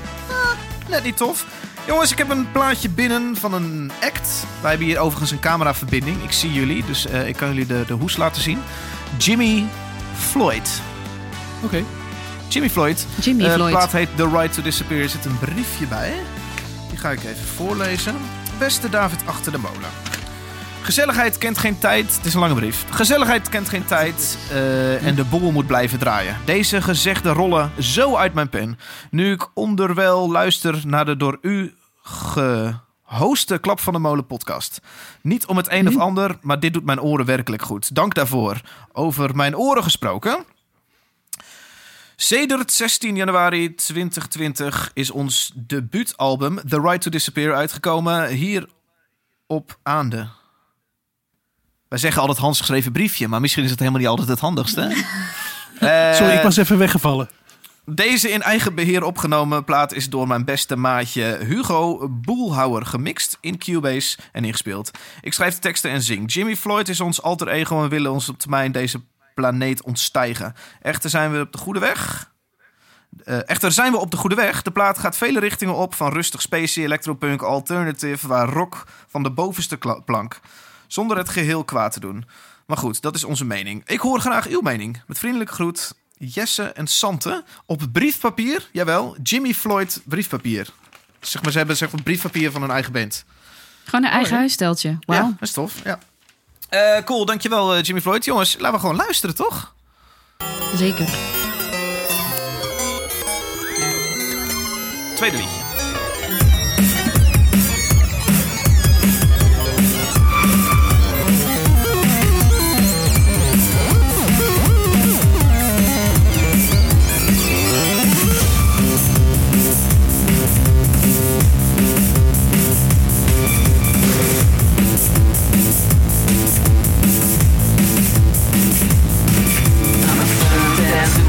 net niet tof? Jongens, ik heb een plaatje binnen van een act. Wij hebben hier overigens een cameraverbinding. Ik zie jullie, dus eh, ik kan jullie de, de hoes laten zien. Jimmy Floyd. Oké. Jimmy Floyd. Jimmy Eh, Floyd. De plaat heet The Right to Disappear. Er zit een briefje bij. Die ga ik even voorlezen. Beste David achter de molen. Gezelligheid kent geen tijd. Het is een lange brief. Gezelligheid kent geen tijd. eh, en de boel moet blijven draaien. Deze gezegde rollen zo uit mijn pen. Nu ik onderwijl luister naar de door u gehoste Klap van de Molen podcast. Niet om het een of ander, maar dit doet mijn oren werkelijk goed. Dank daarvoor. Over mijn oren gesproken. Sedert 16 januari 2020 is ons debuutalbum The Right to Disappear uitgekomen. Hier op Aande. Wij zeggen altijd handgeschreven briefje, maar misschien is het helemaal niet altijd het handigste. Eh, Sorry, ik was even weggevallen. Deze in eigen beheer opgenomen plaat is door mijn beste maatje Hugo Boelhouwer gemixt in Cubase en ingespeeld. Ik schrijf de teksten en zing. Jimmy Floyd is ons alter ego en willen ons op termijn deze planeet ontstijgen. Echter zijn we op de goede weg. Eh, echter zijn we op de goede weg. De plaat gaat vele richtingen op, van rustig spacey, electropunk, alternative, waar rock van de bovenste plank. Zonder het geheel kwaad te doen. Maar goed, dat is onze mening. Ik hoor graag uw mening. Met vriendelijke groet, Jesse en Sante. Op briefpapier, jawel, Jimmy Floyd briefpapier. Zeg maar, ze hebben zeg maar briefpapier van hun eigen band. Gewoon een eigen ja. huissteltje. Wauw. Ja, dat is tof. Ja. Eh, cool, dankjewel eh, Jimmy Floyd. Jongens, laten we gewoon luisteren, toch? Zeker. Tweede liedje.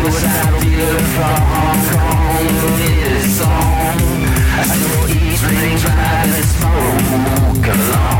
I know from Hong Kong in song I smoke along.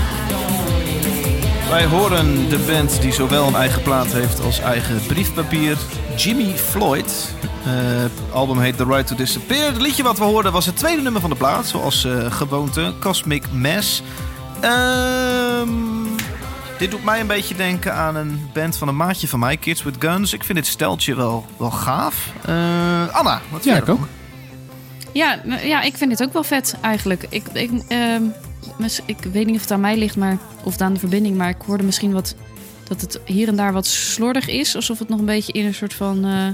Wij horen de band die zowel een eigen plaat heeft als eigen briefpapier. Jimmy Floyd. Eh, Het album heet The Right to Disappear. Het liedje wat we hoorden was het tweede nummer van de plaat. Zoals eh, gewoonte. Cosmic Mass. Ehm, dit doet mij een beetje denken aan een band van een maatje van mij. Kids with Guns. Ik vind dit steltje wel, wel gaaf. Eh, Anna, wat Ja, vind ik jij ook. Ja, nou, ja, ik vind het ook wel vet eigenlijk. Ik, ik, ehm, ik weet niet of het aan mij ligt, maar, of het aan de verbinding, maar ik hoorde misschien wat dat het hier en daar wat slordig is, alsof het nog een beetje in een soort van, eh,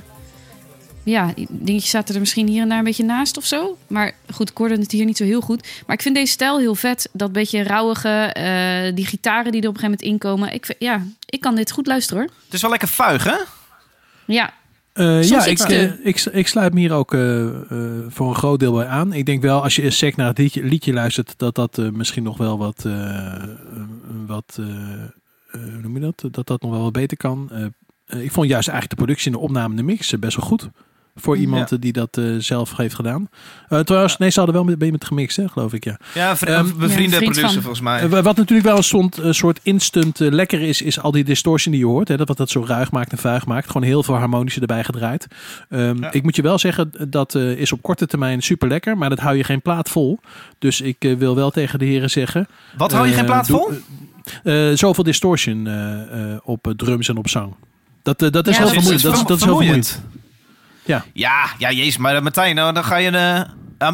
ja, dingetjes zaten er misschien hier en daar een beetje naast of zo. Maar goed, ik hoorde het hier niet zo heel goed. Maar ik vind deze stijl heel vet. Dat beetje rauwige, eh, die gitaren die er op een gegeven moment inkomen. Ik, vind- ja, ik kan dit goed luisteren hoor. Het is wel lekker vuig, hè? Ja, Eh, ja, ik, te- eh, ik, ik sluit me hier ook eh, voor een groot deel bij aan. Ik denk wel, als je sec naar het liedje, liedje luistert, dat dat misschien nog wel wat, wat hoe noem je dat? Dat dat nog wel wat beter kan. Ik vond juist eigenlijk de productie en de opname en de mix best wel goed. Voor iemand Ja. die dat eh, zelf heeft gedaan. Eh trouwens, nee, ze hadden wel met, ben je met gemixt, hè, geloof ik, ja. Ja, bevriende producer van. volgens mij. Eh, wa- wat natuurlijk wel een soort, soort instant lekker is, is al die distortion die je hoort. Hè, dat wat dat zo ruig maakt en vuig maakt. Gewoon heel veel harmonische erbij gedraaid. Ehm, Ja. Ik moet je wel zeggen, dat eh, is op korte termijn super lekker. Maar dat hou je geen plaat vol. Dus ik wil wel tegen de heren zeggen. Wat hou je geen plaat vol? zoveel distortion eh, eh, op drums en op zang. Dat, dat is Ja, heel dat is- vermoeiend. Dat, is- dat is heel vermoeiend. Ja. Ja, ja, jezus. Maar Martijn, nou, dan ga je eh,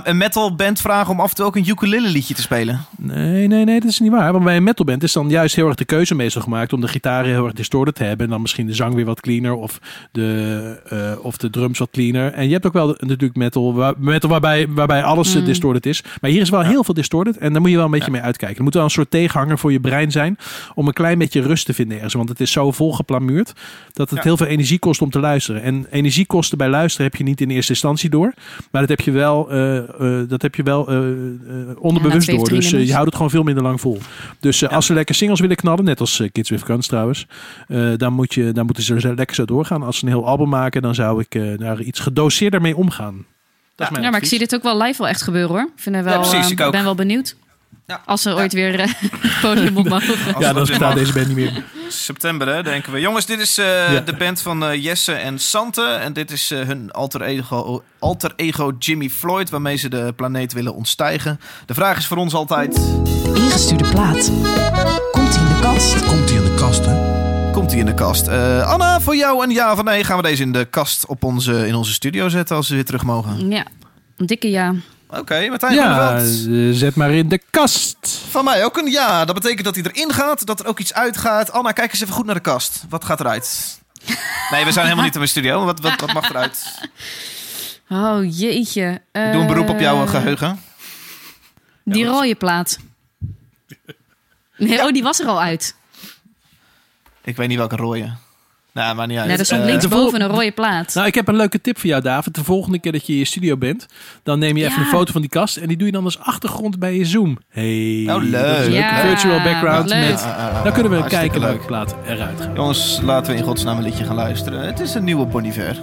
een metal band vragen om af en toe ook een ukulele liedje te spelen. Nee, nee, nee, dat is niet waar. Want bij een metalband is dan juist heel erg de keuze meestal gemaakt om de gitaar heel erg distorted te hebben. En dan misschien de zang weer wat cleaner of de, eh, of de drums wat cleaner. En je hebt ook wel natuurlijk metal, waar, metal waarbij, waarbij alles eh, Mm. distorted is. Maar hier is wel heel veel distorted en daar moet je wel een beetje mee uitkijken. Er moet wel een soort tegenhanger voor je brein zijn om een klein beetje rust te vinden ergens. Want het is zo vol geplamuurd dat het Ja. heel veel energie kost om te luisteren. En energiekosten bij luisteren heb je niet in eerste instantie door. Maar dat heb je wel, eh, dat heb je wel eh, eh, onderbewust door. Dus eh, je houdt het gewoon veel minder lang vol. Dus eh, als ze lekker singles willen knallen, net als eh, Kids with Guns trouwens, eh, dan, moet je, dan moeten ze er lekker zo doorgaan. Als ze een heel album maken, dan zou ik eh, daar iets gedoseerder mee omgaan. Dat is mijn ja, maar ik zie dit ook wel live wel echt gebeuren hoor. Ik vind wel, Ja, precies, eh, ik ben wel benieuwd. Ja. Als ze ooit weer eh, het podium op mogen. Ja, dat dan bestaat mag. deze band niet meer. September, hè, denken we. Jongens, dit is eh, Ja. de band van eh, Jesse en Sante. En dit is eh, hun alter ego, alter ego Jimmy Floyd, waarmee ze de planeet willen ontstijgen. De vraag is voor ons altijd: Ingestuurde plaat. Komt hij in de kast? Komt hij in de kast, hè? komt hij in de kast? Eh, Anna, voor jou een ja of nee gaan we deze in de kast op onze, in onze studio zetten als we weer terug mogen? Ja, een dikke ja. Oké, Martijn Ja, eh, zet maar in de kast. Van mij ook een ja. Dat betekent dat hij erin gaat, dat er ook iets uitgaat. Anna, kijk eens even goed naar de kast. Wat gaat eruit? Nee, we zijn helemaal niet in mijn studio. Wat, wat, wat mag eruit? Oh jeetje. Ik doe een beroep op jouw Eh, geheugen. Die rode plaat. Nee, oh, die was er al uit. Ik weet niet welke rode. Nou, maar niet uit. Nee, er stond Eh, linksboven een rode plaat. Nou, ik heb een leuke tip voor jou, David. De volgende keer dat je in je studio bent, dan neem je even Ja. een foto van die kast en die doe je dan als achtergrond bij je Zoom. Hey, Oh, leuk. Ja, virtual background leuk. met. Dan kunnen we kijken welke plaat eruit gaat. Jongens, laten we in godsnaam een liedje gaan luisteren. Het is een nieuwe Bon Iver.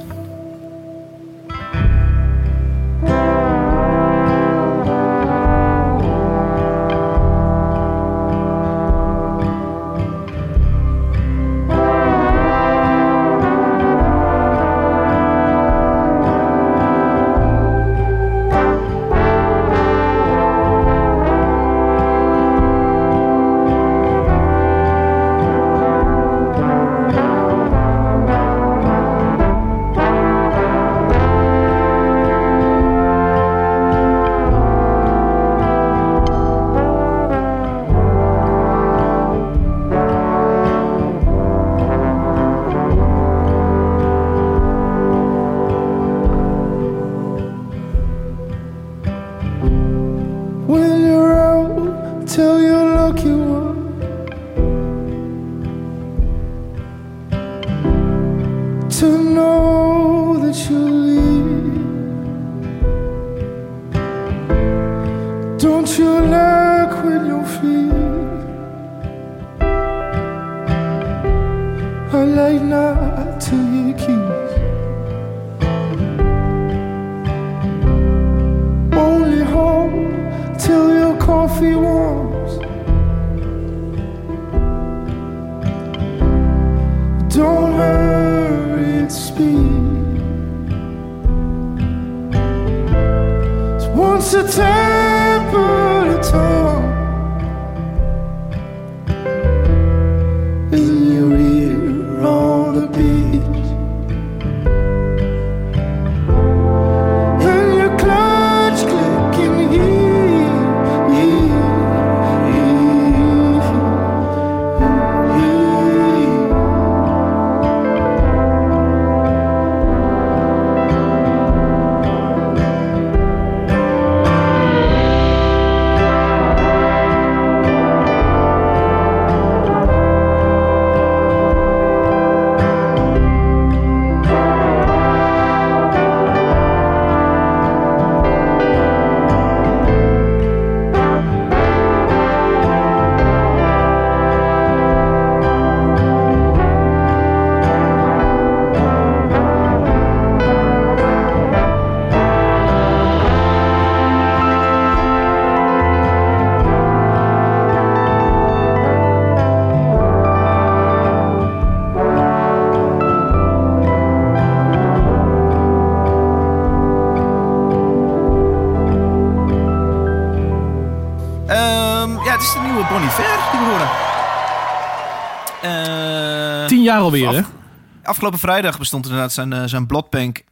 Afgelopen vrijdag bestond inderdaad zijn, eh, zijn Bloodbank,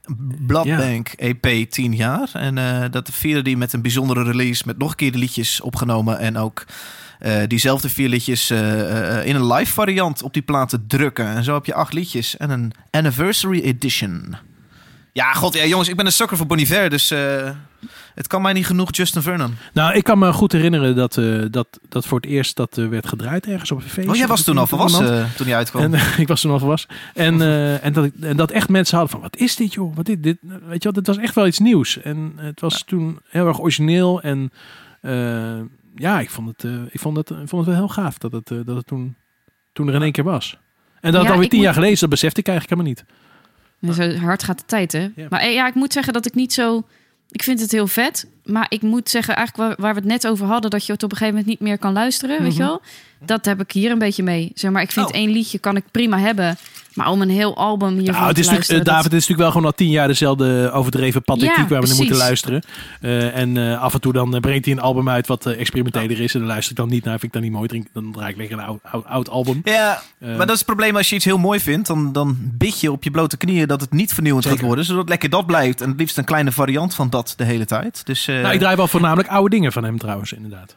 Bloodbank EP 10 jaar. En eh, dat vierde die met een bijzondere release met nog een keer de liedjes opgenomen. En ook eh, diezelfde vier liedjes in een live variant op die plaat te drukken. En zo heb je acht liedjes en een anniversary edition. Ja, god, ja, jongens, ik ben een sucker voor Bon Iver, dus eh, het kan mij niet genoeg Justin Vernon. Nou, ik kan me goed herinneren dat, eh, dat, dat voor het eerst dat eh, werd gedraaid ergens op een feestje. Oh, jij was toen al volwassen toen hij uitkwam. En ik was toen al volwassen. En, en, dat, en dat echt mensen hadden van, wat is dit joh? Wat is dit? Weet je wel, dit was echt wel iets nieuws. En het was toen heel erg origineel. En ja, ik vond, het, ik, vond het, ik vond het wel heel gaaf dat het, dat het toen, toen er in één keer was. En dat Ja, het alweer tien moet- jaar geleden is, dat besefte ik eigenlijk helemaal niet. Zo hard gaat de tijd, hè? Ja. Maar eh, ja, ik moet zeggen dat ik niet zo... Ik vind het heel vet. Maar ik moet zeggen, eigenlijk waar, waar we het net over hadden... dat je het op een gegeven moment niet meer kan luisteren, weet je wel? Dat heb ik hier een beetje mee. Zeg maar, ik vind Oh. één liedje kan ik prima hebben. Maar om een heel album hiervan Nou, het te is natuurlijk, luisteren... eh, dat- David, het is natuurlijk wel gewoon al tien jaar dezelfde overdreven pathetiek Ja, waar we naar moeten luisteren. Eh, en eh, af en toe dan brengt hij een album uit wat eh, experimenteler is. En dan luister ik dan niet naar, vind ik dan niet mooi. Drink, dan draai ik lekker een oud, oud, oud album. Ja, maar dat is het probleem als je iets heel mooi vindt. Dan, dan bid je op je blote knieën dat het niet vernieuwend gaat worden. Zodat lekker dat blijft. En het liefst een kleine variant van dat de hele tijd. Dus, nou, ik draai wel voornamelijk oude dingen van hem trouwens, inderdaad.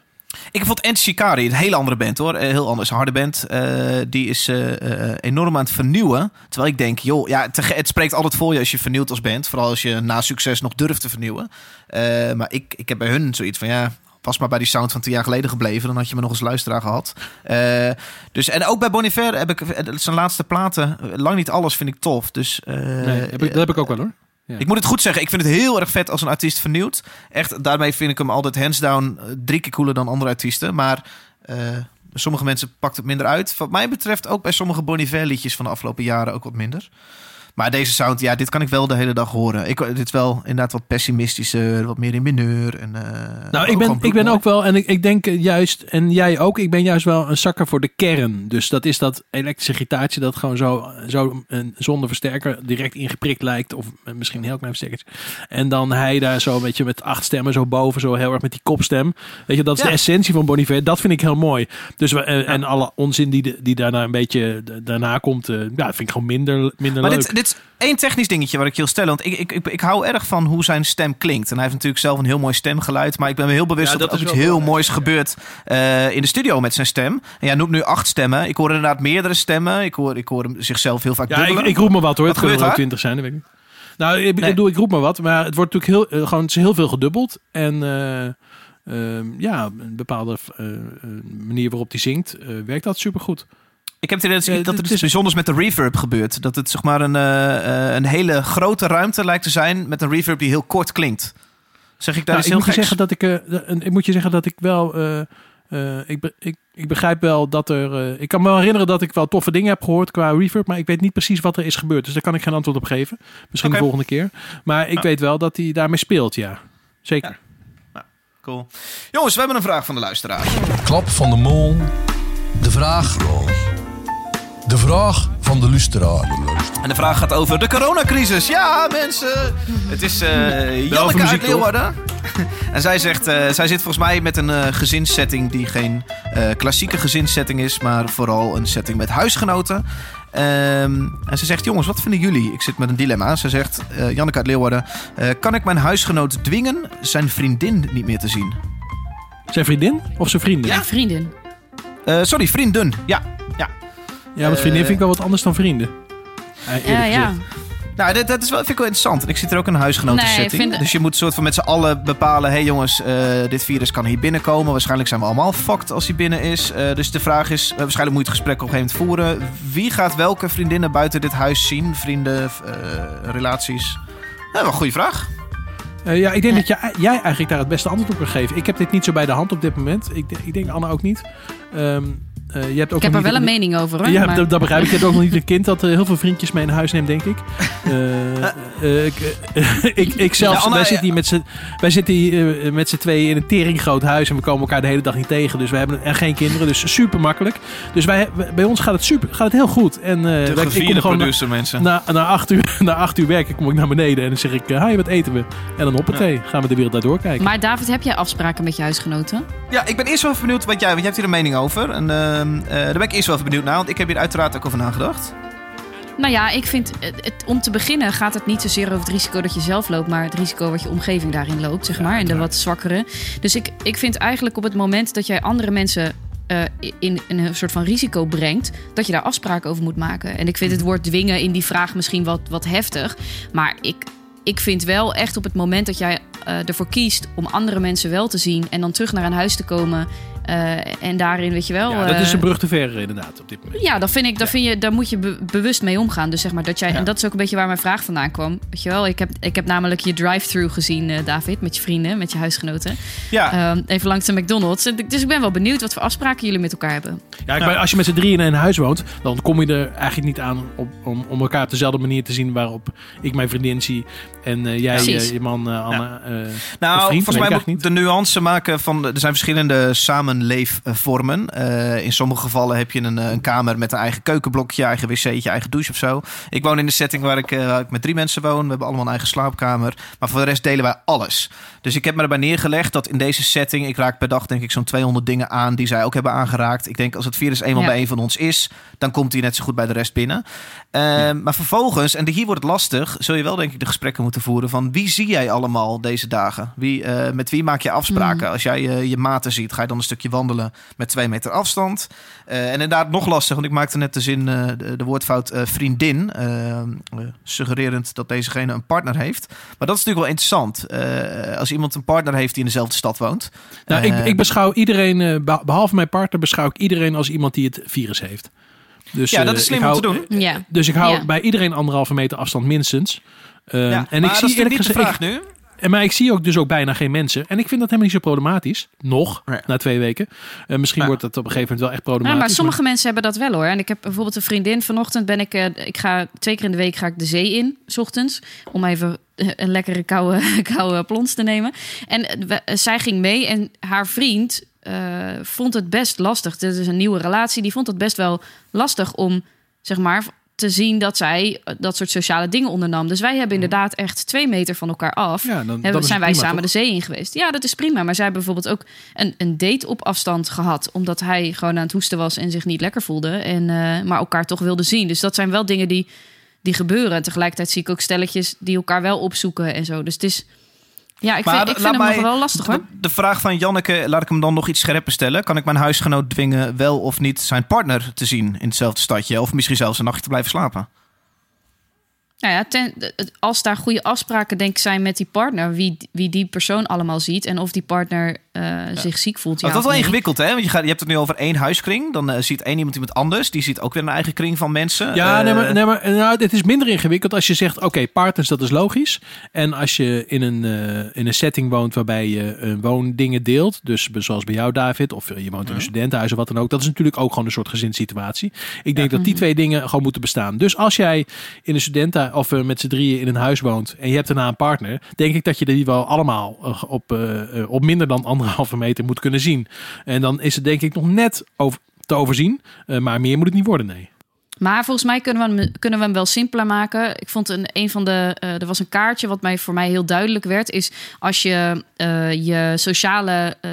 Ik vond Ant Shikari, een hele andere band hoor. Eh, Heel anders, een harde band. Eh, die is eh, eh, enorm aan het vernieuwen. Terwijl ik denk, joh, ja, het, het spreekt altijd voor je als je vernieuwt als band. Vooral als je na succes nog durft te vernieuwen. Eh, maar ik, ik heb bij hun zoiets van, ja, was maar bij die sound van tien jaar geleden gebleven. Dan had je me nog als luisteraar gehad. Eh, dus, en ook bij Bon Iver heb ik eh, zijn laatste platen. eh, Lang niet alles vind ik tof. Dus, eh, Nee, heb ik, dat heb ik ook wel hoor. Ik moet het goed zeggen, ik vind het heel erg vet als een artiest vernieuwt. Echt, daarmee vind ik hem altijd hands down eh, drie keer cooler dan andere artiesten. Maar eh, sommige mensen pakt het minder uit. Wat mij betreft ook bij sommige Bon Iver liedjes van de afgelopen jaren ook wat minder. Maar deze sound, ja, dit kan ik wel de hele dag horen. Ik, dit is wel inderdaad wat pessimistischer, wat meer in mineur. En, eh, Nou, ik ben, ik ben ook wel, en ik, ik denk juist, en jij ook, ik ben juist wel een zakker voor de kern. Dus dat is dat elektrische gitaartje dat gewoon zo, zo een, zonder versterker direct ingeprikt lijkt. Of misschien een heel klein versterkertje. En dan hij daar zo, weet je, met acht stemmen zo boven, zo heel erg met die kopstem. Weet je, dat is Ja. de essentie van Bon Iver. Dat vind ik heel mooi. Dus we, eh, En alle onzin die, die daarna een beetje daarna komt, eh, ja, vind ik gewoon minder, minder Maar leuk. dit, dit is één technisch dingetje wat ik je wil stellen. Want ik, ik, ik, ik hou erg van hoe zijn stem klinkt. En hij heeft natuurlijk zelf een heel mooi stemgeluid. Maar ik ben me heel bewust Ja, dat, dat er ook iets wel heel moois gebeurt eh, in de studio met zijn stem. En jij noemt nu acht stemmen. Ik hoor inderdaad meerdere stemmen. Ik hoor, ik hoor hem zichzelf heel vaak Ja, ik, dubbelen. ik roep maar wat hoor. Wat het kunnen er ook gebeurt twintig zijn, dat weet ik niet. Nou, ik Nee. bedoel, ik roep maar wat. Maar het wordt natuurlijk heel, eh, gewoon, het is heel veel gedubbeld. En eh, ehm, ja, een bepaalde manier waarop die zingt, eh, werkt dat supergoed. Ik heb het idee dat, Ja, dat er is- iets bijzonders met de reverb gebeurt. Dat het zeg maar een, eh, eh, een hele grote ruimte lijkt te zijn met een reverb die heel kort klinkt. Zeg ik daar Nou, iets ik, heel moet je geks? zeggen dat ik, eh, ik moet je zeggen dat ik wel... eh, eh, ik, be- ik, ik begrijp wel dat er... eh, ik kan me wel herinneren dat ik wel toffe dingen heb gehoord qua reverb. Maar ik weet niet precies wat er is gebeurd. Dus daar kan ik geen antwoord op geven. Misschien de volgende keer. Maar ik Ja. weet wel dat hij daarmee speelt, ja. Zeker. Cool. Jongens, we hebben een vraag van de luisteraar. Klap van de mol. De vraag. De vraag van de luisteraar. En de vraag gaat over de coronacrisis. Ja, mensen. Het is eh Janneke uit? Leeuwarden. en zij zegt, eh, zij zit volgens mij met een eh, gezinssetting die geen eh, klassieke gezinssetting is, maar vooral een setting met huisgenoten. Ehm, en ze zegt, jongens, wat vinden jullie? Ik zit met een dilemma. Ze zegt, eh Janneke uit Leeuwarden, eh, kan ik mijn huisgenoot dwingen zijn vriendin niet meer te zien? Zijn vriendin of zijn vrienden? Ja, vriendin. Eh, sorry, vrienden. Ja, ja. Want vriendin Eh, vind ik wel wat anders dan vrienden. Eh, Ja, ja. Nou, dat, dat is wel, vind ik wel interessant. En ik zit er ook een huisgenotensetting. Nee, ik vind- Dus je moet soort van met z'n allen bepalen... hé hey jongens, eh, dit virus kan hier binnenkomen. Waarschijnlijk zijn we allemaal fucked als hij binnen is. Eh, dus de vraag is, waarschijnlijk moet je het gesprek op een gegeven moment voeren. Wie gaat welke vriendinnen buiten dit huis zien? Vrienden, eh, relaties? Ja, wel een goede vraag. Eh, ja, ik denk dat jij, jij eigenlijk daar het beste antwoord op kan geven. Ik heb dit niet zo bij de hand op dit moment. Ik, denk- ik denk Anne ook niet. Ehm, eh, je hebt ook Ik heb er wel een mening over hoor. Ja, maar- dat, dat begrijp ik. Je hebt ook nog niet een kind dat eh, heel veel vriendjes mee naar huis neemt, denk ik. Eh, eh, ik, eh, ik, ik zelf, Ja, Anna, wij ja. zitten hier met z'n, wij zitten hier eh, met z'n tweeën in een tering groot huis en we komen elkaar de hele dag niet tegen. Dus we hebben en geen kinderen, dus super makkelijk. Dus wij, bij ons gaat het super, gaat het heel goed. En eh, wij- De ik kom gewoon producer, mensen. Na, na, acht uur, na acht uur werken kom ik naar beneden en dan zeg ik, eh, hi, wat eten we? En dan hoppatee, gaan we de wereld daardoor kijken. Maar David, heb jij afspraken met je huisgenoten? Ja, ik ben eerst wel even benieuwd wat jij... Want jij hebt hier een mening over. En eh, daar ben ik eerst wel even benieuwd naar. Want ik heb hier uiteraard ook over nagedacht. Nou ja, ik vind, het, om te beginnen gaat het niet zozeer over het risico dat je zelf loopt, maar het risico wat je omgeving daarin loopt, zeg maar. En de wat zwakkere. Dus ik, ik vind eigenlijk op het moment dat jij andere mensen eh, in, in een soort van risico brengt, dat je daar afspraken over moet maken. En ik vind het woord dwingen in die vraag misschien wat, wat heftig. Maar ik, ik vind wel echt op het moment dat jij eh, ervoor kiest om andere mensen wel te zien en dan terug naar een huis te komen. Eh, en daarin, weet je wel. ja, dat eh, is een brug te ver inderdaad op dit moment. ja, dat vind ik, dat vind je, daar moet je be- bewust mee omgaan. Dus zeg maar dat jij, en dat is ook een beetje waar mijn vraag vandaan kwam. Weet je wel, ik heb, ik heb namelijk je drive-thru gezien, eh, David, met je vrienden, met je huisgenoten. Ja. Ehm, even langs de McDonald's. Dus ik ben wel benieuwd wat voor afspraken jullie met elkaar hebben. Ja, ik- als je met z'n drieën in een huis woont, dan kom je er eigenlijk niet aan op, om, om elkaar op dezelfde manier te zien waarop ik mijn vriendin zie en eh, jij eh, je man eh, Anne. eh, Nou, volgens mij moet de nuance maken van... Er zijn verschillende samenleefvormen. Eh, in sommige gevallen heb je een, eh, een kamer met een eigen keukenblokje, eigen wc'tje, eigen douche of zo. Ik woon in de setting waar ik, eh, waar ik met drie mensen woon. We hebben allemaal een eigen slaapkamer. Maar voor de rest delen wij alles. Dus ik heb me erbij neergelegd dat in deze setting... Ik raak per dag denk ik zo'n 200 dingen aan die zij ook hebben aangeraakt. Ik denk als het virus eenmaal Ja. bij een van ons is... dan komt hij net zo goed bij de rest binnen. Eh, Maar vervolgens, en hier wordt het lastig... zul je wel denk ik de gesprekken moeten voeren... van wie zie jij allemaal deze dagen? Wie, eh, met wie maak je afspraken? Als jij eh, je maten ziet, ga je dan een stukje wandelen... met twee meter afstand. Eh, en inderdaad nog lastig, want ik maakte net de zin... de, de woordfout vriendin... eh, eh, suggererend dat dezegene een partner heeft. Maar dat is natuurlijk wel interessant. Als iemand een partner heeft die in dezelfde stad woont... nou, eh, ik, ik beschouw iedereen, eh, beh- behalve mijn partner, beschouw ik iedereen als iemand die het virus heeft. Dus, Ja, dat eh, is slim ik om hou- te doen. Ja. Dus ik hou Ja. bij iedereen anderhalve meter afstand minstens. Eh, ja, en maar ik zie is eerlijk gezegd, nu. En maar ik zie ook dus ook bijna geen mensen. En ik vind dat helemaal niet zo problematisch. Nog, na twee weken. Eh, misschien Ja. wordt het op een gegeven moment wel echt Ja, problematisch. maar sommige mensen hebben dat wel hoor. En ik heb bijvoorbeeld een vriendin. Vanochtend ben ik, eh, ik ga twee keer in de week ga ik de zee in, s ochtends. Om even eh, een lekkere koude, koude plons te nemen. En we- zij ging mee en haar vriend eh, vond het best lastig. Dit is een nieuwe relatie. Die vond het best wel lastig om, zeg maar, te zien dat zij eh, dat soort sociale dingen ondernam. Dus wij hebben inderdaad echt twee meter van elkaar af. Ja, dan- hebben, zijn wij prima, samen toch? de zee in geweest. Ja, dat is prima. Maar zij hebben bijvoorbeeld ook een, een date op afstand gehad. Omdat hij gewoon aan het hoesten was en zich niet lekker voelde. En, eh, maar elkaar toch wilde zien. Dus dat zijn wel dingen die, die gebeuren. En tegelijkertijd zie ik ook stelletjes die elkaar wel opzoeken en zo. Dus het is... Ja, ik Maar vind, ik vind hem mij- nog wel lastig hoor. De, vraag van Janneke, laat ik hem dan nog iets scherper stellen. Kan ik mijn huisgenoot dwingen wel of niet zijn partner te zien in hetzelfde stadje? Of misschien zelfs een nachtje te blijven slapen? Nou ja, ten, als daar goede afspraken denk ik zijn met die partner, wie, wie die persoon allemaal ziet en of die partner eh, zich ziek voelt. Ja, dat is wel nee. ingewikkeld, hè? Want je, gaat, je hebt het nu over één huiskring. Dan eh, ziet één iemand iemand anders. Die ziet ook weer een eigen kring van mensen. Ja, Eh, nee, maar, nee, maar nou, het is minder ingewikkeld als je zegt: oké, partners, dat is logisch. En als je in een, eh, in een setting woont waarbij je eh, woondingen deelt, dus zoals bij jou, David, of je woont in een studentenhuis of wat dan ook, dat is natuurlijk ook gewoon een soort gezinssituatie. Ik denk dat die twee dingen gewoon moeten bestaan. Dus als jij in een studenten of met z'n drieën in een huis woont en je hebt daarna een partner, denk ik dat je die wel allemaal op, op minder dan anderhalve meter moet kunnen zien. En dan is het denk ik nog net over, te overzien, eh, maar meer moet het niet worden, nee. Maar volgens mij kunnen we, hem, kunnen we hem wel simpeler maken. Ik vond een, een van de. eh, er was een kaartje wat mij voor mij heel duidelijk werd. Is als je eh, je sociale eh,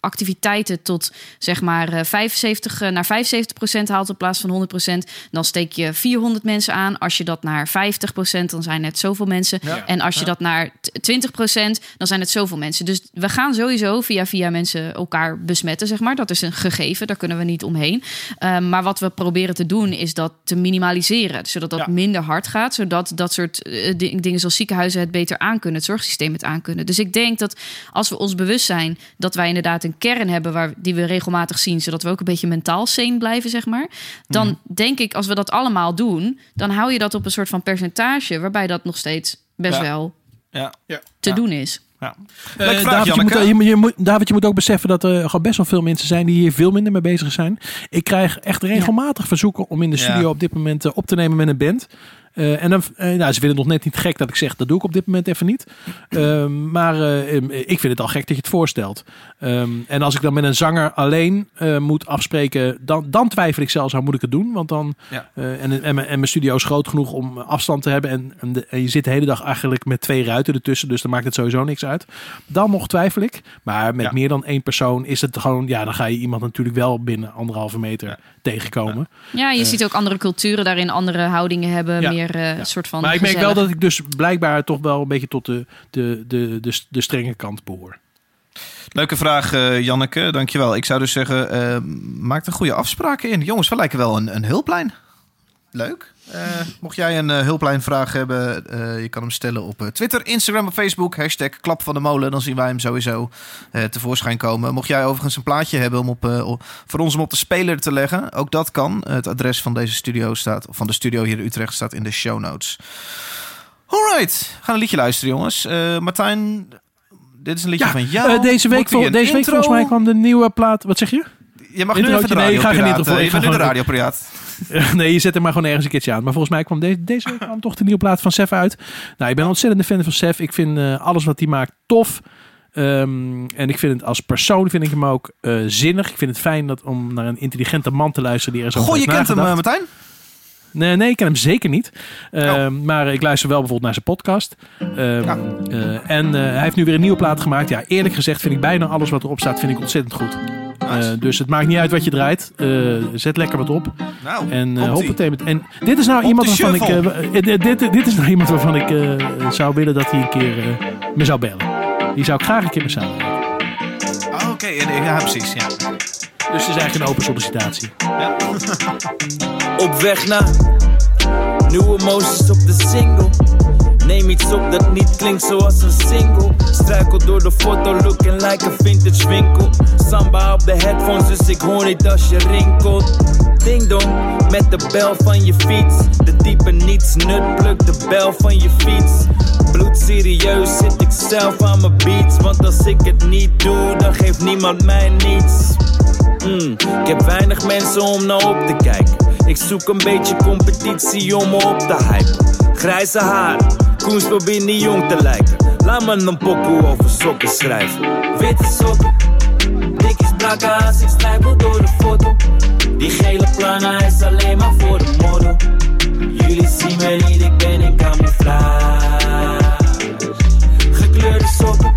activiteiten tot zeg maar eh, 75 eh, naar 75 procent haalt in plaats van 100 procent, dan steek je 400 mensen aan. Als je dat naar 50 procent, dan zijn het zoveel mensen. Ja. En als je Ja. dat naar t- 20 procent, dan zijn het zoveel mensen. Dus we gaan sowieso via via mensen elkaar besmetten, zeg maar. Dat is een gegeven, daar kunnen we niet omheen. Maar wat we proberen te doen is dat te minimaliseren, zodat dat Ja. minder hard gaat, zodat dat soort eh, di- dingen zoals ziekenhuizen het beter aankunnen, het zorgsysteem het aankunnen. Dus ik denk dat als we ons bewust zijn dat wij inderdaad een kern hebben waar, die we regelmatig zien, zodat we ook een beetje mentaal sane blijven, zeg maar. Dan Mhm. denk ik, als we dat allemaal doen, dan hou je dat op een soort van percentage waarbij dat nog steeds best Ja. wel Ja. te doen is. Ja. Eh, vraag, David, je moet, je, moet- je moet, David, je moet ook beseffen dat er gewoon best wel veel mensen zijn die hier veel minder mee bezig zijn. Ik krijg echt regelmatig verzoeken om in de studio op dit moment eh, op te nemen met een band. Eh, en dan, eh, nou, ze vinden het nog net niet gek dat ik zeg, dat doe ik op dit moment even niet. Ehm, maar eh, em, ik vind het al gek dat je het voorstelt. Ehm, en als ik dan met een zanger alleen eh, moet afspreken, dan, dan twijfel ik zelfs, hoe moet ik het doen? Want dan, Ja. eh, en, en, mijn- en mijn studio is groot genoeg om afstand te hebben. En, en, de- en je zit de hele dag eigenlijk met twee ruiten ertussen, dus dan maakt het sowieso niks uit. Dan nog twijfel ik. Maar met Ja. meer dan één persoon is het gewoon, ja, dan ga je iemand natuurlijk wel binnen anderhalve meter Ja. tegenkomen. Ja, je ziet ook andere culturen daarin, andere houdingen hebben, Ja. Meer eh, soort van. Maar ik merk wel dat ik dus blijkbaar toch wel een beetje tot de, de, de, de, de strenge kant behoor. Leuke vraag, eh, Janneke. Dankjewel. Ik zou dus zeggen, eh, maak er goede afspraken in. Jongens, we lijken wel een, een hulplijn. Leuk. Eh, mocht jij een eh, hulplijnvraag hebben, eh, je kan hem stellen op Twitter, Instagram of Facebook. Hashtag Klap van de Molen. Dan zien wij hem sowieso tevoorschijn komen. Mocht jij overigens een plaatje hebben om op, voor ons om op de speler te leggen. Ook dat kan. Het adres van deze studio staat, of van de studio hier in Utrecht staat in de show notes. Alright, gaan een liedje luisteren jongens. Martijn, dit is een liedje Ja, van jou. deze week, vol- deze week volgens mij kwam de nieuwe plaat. Wat zeg je? Je mag nu even de Nee, ik ga geen intro Ik ga nu de radiopiraat. nee, je zet hem maar gewoon ergens een keertje aan. Maar volgens mij kwam deze, deze week kwam toch de nieuwe plaat van Sef uit. Nou, ik ben een ontzettende fan van Sef. Ik vind eh, alles wat hij maakt tof. Ehm, en ik vind het als persoon vind ik hem ook eh, zinnig. Ik vind het fijn dat, om naar een intelligente man te luisteren die er zo Goh, je kent hem, eh, Martijn? Nee, nee, ik ken hem zeker niet. Oh. Ehm, Maar ik luister wel bijvoorbeeld naar zijn podcast. Ehm, eh, en hij heeft nu weer een nieuwe plaat gemaakt. Ja, eerlijk gezegd vind ik bijna alles wat erop staat vind ik ontzettend goed. Eh, dus het maakt niet uit wat je draait. Eh, zet lekker wat op. Nou, En uh, hoppatee met- En dit is nou Op iemand waarvan ik. dit, dit, is nou iemand waarvan ik eh, zou willen dat hij een keer eh, me zou bellen. Die zou ik graag een keer mee samenwerken. Ah, Oké, ja, precies. Ja. Dus het is eigenlijk een open sollicitatie. Op weg naar nieuwe emoties op de single. Neem iets op dat niet klinkt zoals een single. Struikel door de foto, looking like a vintage winkel. Samba op de headphones, dus ik hoor niet als je rinkelt. Ding dong, met de bel van je fiets. De diepe niets, nut, pluk de bel van je fiets. Bloedserieus zit ik zelf aan mijn beats. Want als ik het niet doe, dan geeft niemand mij niets. Mm, ik heb weinig mensen om naar op te kijken. Ik zoek een beetje competitie om me op te hypen. Grijze haar, Koens probeert niet jong te lijken. Laat me een pokoe over sokken schrijven. Witte sokken, dikjes brakka als ik door de foto. Die gele plana is alleen maar voor de model. Jullie zien me niet, ik ben in camouflage. Gekleurde sokken,